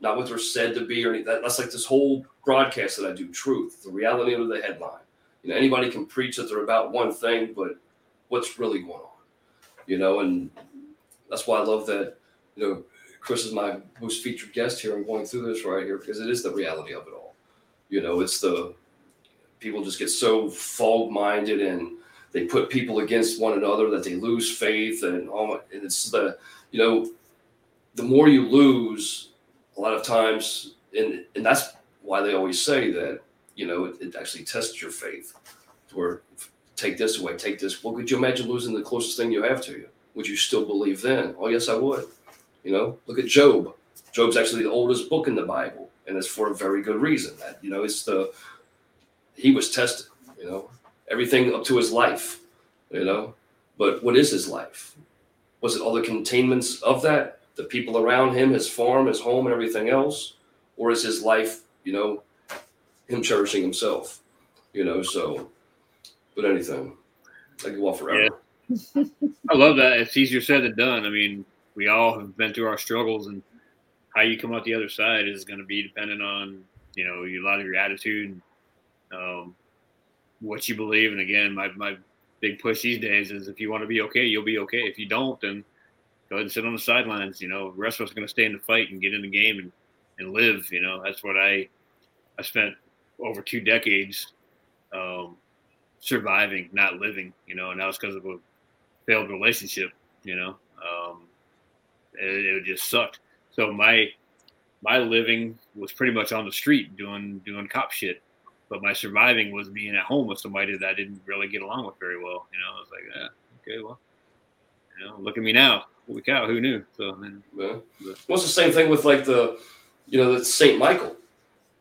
Speaker 1: not what they're said to be or anything. That's like this whole broadcast that I do, truth, the reality of the headline. You know, anybody can preach that they're about one thing, but what's really going on? You know, and that's why I love that, you know, Chris is my most featured guest here. I'm going through this right here because it is the reality of it all. You know, it's the people just get so fog minded and they put people against one another that they lose faith and all and it's the you know the more you lose a lot of times and and that's why they always say that you know it, it actually tests your faith where take this away, take this. Well, could you imagine losing the closest thing you have to you? Would you still believe then? Oh, yes, I would. You know, look at Job. Job's actually the oldest book in the Bible, and it's for a very good reason. That you know, it's the he was tested. You know, everything up to his life. You know, but what is his life? Was it all the containments of that? the people around him, his farm, his home, and everything else, or is his life, you know, him cherishing himself, you know? So, but anything, I can walk forever.
Speaker 3: Yeah. I love that. It's easier said than done. I mean, we all have been through our struggles, and how you come out the other side is going to be dependent on you know a lot of your attitude, um, what you believe. And again, my my big push these days is if you want to be okay, you'll be okay. If you don't, then go ahead and sit on the sidelines. You know, the rest of us are going to stay in the fight and get in the game and, and live. You know, that's what I I spent over two decades um, surviving, not living. You know, and that was because of a failed relationship. You know, um, it, it just sucked. So my my living was pretty much on the street doing doing cop shit but my surviving was being at home with somebody that I didn't really get along with very well. You know, I was like, yeah, okay, well, you know, look at me now. Holy cow, who knew? So, then,
Speaker 1: yeah. well, it's the same thing with like the, you know, the St. Michael.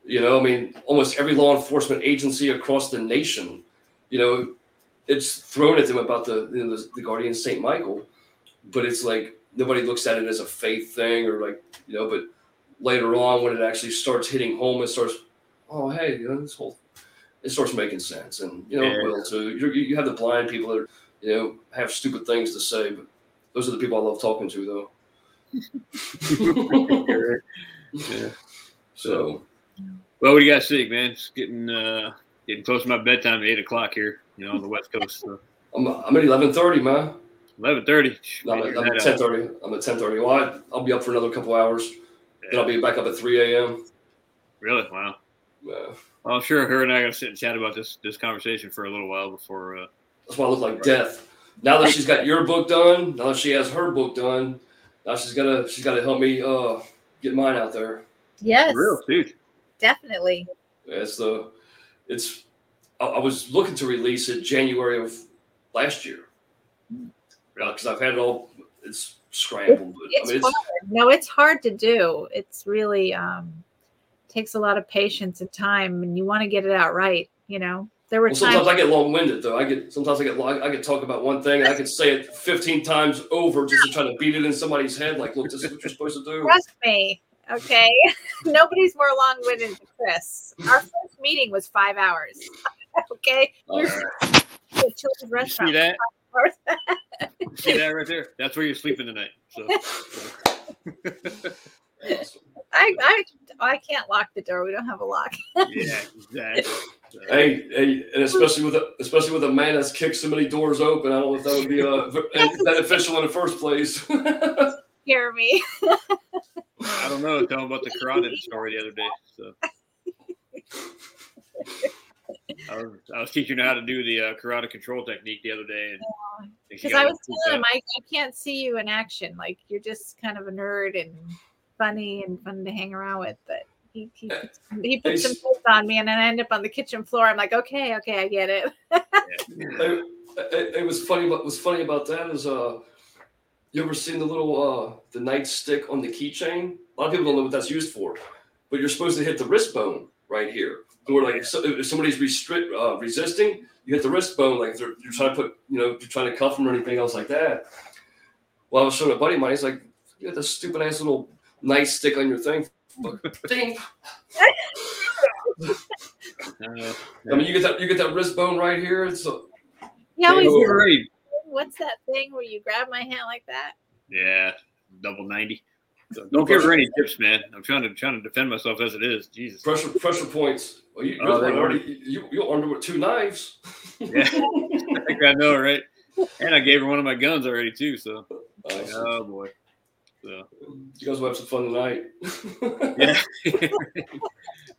Speaker 1: You know, I mean, almost every law enforcement agency across the nation, you know, it's thrown at them about the you know, the, the guardian St. Michael, but it's like nobody looks at it as a faith thing or like you know. But later on, when it actually starts hitting home, it starts oh hey, you know, this whole it starts making sense, and you know, yeah. will too. You, you have the blind people that are, you know have stupid things to say, but those are the people I love talking to, though.
Speaker 3: yeah. So, well, what do you guys think, man? It's getting uh, getting close to my bedtime at eight o'clock here. You know, on the West Coast. So.
Speaker 1: I'm I'm at eleven thirty, man.
Speaker 3: Eleven thirty.
Speaker 1: I'm, I'm at ten thirty. I'm at ten thirty. Well, I, will be up for another couple hours. Yeah. Then I'll be back up at three a.m.
Speaker 3: Really? Wow. Well, I'm sure her and I are gonna sit and chat about this this conversation for a little while before. Uh,
Speaker 1: That's why I look like death. Now that she's got your book done, now that she has her book done, now she's gonna she's got to help me uh get mine out there.
Speaker 2: Yes,
Speaker 3: real dude.
Speaker 2: Definitely.
Speaker 1: it's the it's. I, I, was looking to release it January of last year because uh, I've had it all. It's scrambled. But,
Speaker 2: it's, I mean, it's no, it's hard to do. It's really um takes a lot of patience and time, and you want to get it out right. You know, there were well,
Speaker 1: sometimes I get long winded though. I get sometimes I get I get talk about one thing and I can say it fifteen times over just to try to beat it in somebody's head. Like, look, this is what you're supposed to do.
Speaker 2: Trust me. Okay, nobody's more long winded than Chris. Our first meeting was five hours. okay,
Speaker 3: right. See that? See that right there? That's where you're sleeping tonight. So.
Speaker 2: I, I I can't lock the door. We don't have a lock.
Speaker 3: yeah, exactly.
Speaker 1: Hey, hey, and especially with a, especially with a man that's kicked so many doors open, I don't know if that would be uh, beneficial in the first place.
Speaker 2: Scare me.
Speaker 3: I don't know. Tell him about the carotid story the other day. So. I was, I was teaching how to do the uh, carotid control technique the other day,
Speaker 2: because I was telling him I, I can't see you in action. Like you're just kind of a nerd and funny and fun to hang around with. But he he, he put some clothes on me, and then I end up on the kitchen floor. I'm like, okay, okay, I get it.
Speaker 1: it, it, it, was funny. What was funny about that is, uh, you ever seen the little uh the nightstick on the keychain? A lot of people don't know what that's used for, but you're supposed to hit the wrist bone right here. Or like if, if somebody's restrict uh, resisting, you hit the wrist bone. Like you're trying to put, you know, you're trying to cuff them or anything else like that. Well, I was showing a buddy of mine. He's like, you got this stupid ass little nice stick on your thing. Ding. I mean, you get that you get that wrist bone right here. It's a,
Speaker 2: yeah, always what's that thing where you grab my hand like that?
Speaker 3: Yeah, double ninety. don't give her any tips, man. I'm trying to trying to defend myself as it is. Jesus.
Speaker 1: Pressure pressure points. Well, you, oh, already, you you armed with two knives.
Speaker 3: yeah, I think I know, right? And I gave her one of my guns already too. So, oh boy.
Speaker 1: So you guys will have some fun tonight.
Speaker 3: yeah.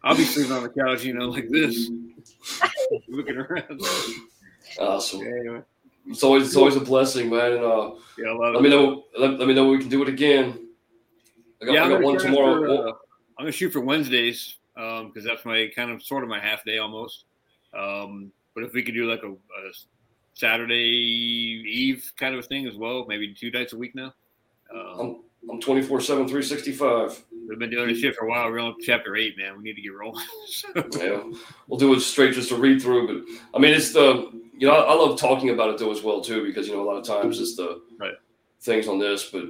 Speaker 3: I'll be sleeping on the couch, you know, like this, looking around.
Speaker 1: Awesome. Anyway. It's always it's always a blessing, man. And uh, yeah, let it. me know. Let, let, me know we can do it again.
Speaker 3: I got, yeah, I got one tomorrow. For, uh, I'm gonna shoot for Wednesdays because um, that's my kind of sort of my half day almost. Um, but if we could do like a, a Saturday Eve kind of a thing as well, maybe two nights a week now.
Speaker 1: Um, I'm 24 7, 365.
Speaker 3: We've been doing this shit for a while. We're on chapter eight, man. We need to get rolling.
Speaker 1: yeah, we'll do it straight just to read through. But I mean, it's the, you know, I, I, love talking about it though as well, too, because, you know, a lot of times it's the
Speaker 3: right.
Speaker 1: things on this. But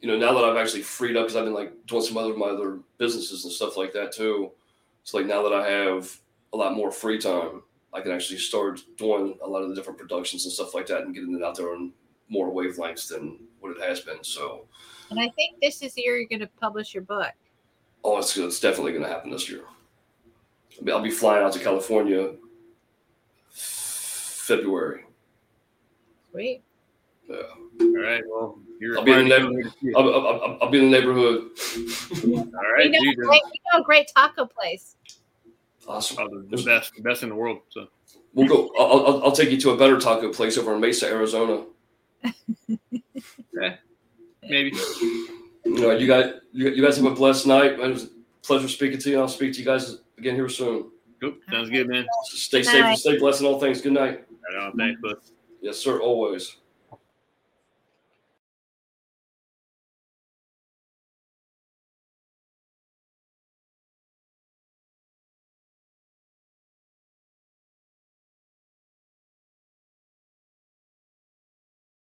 Speaker 1: you know, now that I've actually freed up because I've been like doing some other my other businesses and stuff like that too. It's like now that I have a lot more free time, I can actually start doing a lot of the different productions and stuff like that and getting it out there on more wavelengths than what it has been. So,
Speaker 2: and I think this is the year you're going to publish your book.
Speaker 1: Oh, it's, it's definitely going to happen this year. I'll be, I'll be flying out to California February.
Speaker 2: Sweet.
Speaker 1: Yeah.
Speaker 3: All right. Well, you're
Speaker 1: I'll be in the neighborhood. I'll, I'll, I'll, be in the neighborhood.
Speaker 3: All right.
Speaker 2: We know, great, we know a great taco place.
Speaker 1: Awesome.
Speaker 3: oh, the best, the best in the world. So
Speaker 1: We'll go. I'll, I'll, I'll take you to a better taco place over in Mesa, Arizona.
Speaker 3: maybe.
Speaker 1: You know, you guys, you, you guys have a blessed night. It was a pleasure speaking to you. I'll speak to you guys again here soon.
Speaker 3: Cool. Sounds good, man.
Speaker 1: Stay safe
Speaker 2: night.
Speaker 1: and stay blessed in all things. Good night.
Speaker 3: Right on. Thanks, bud.
Speaker 1: Yes, sir. Always.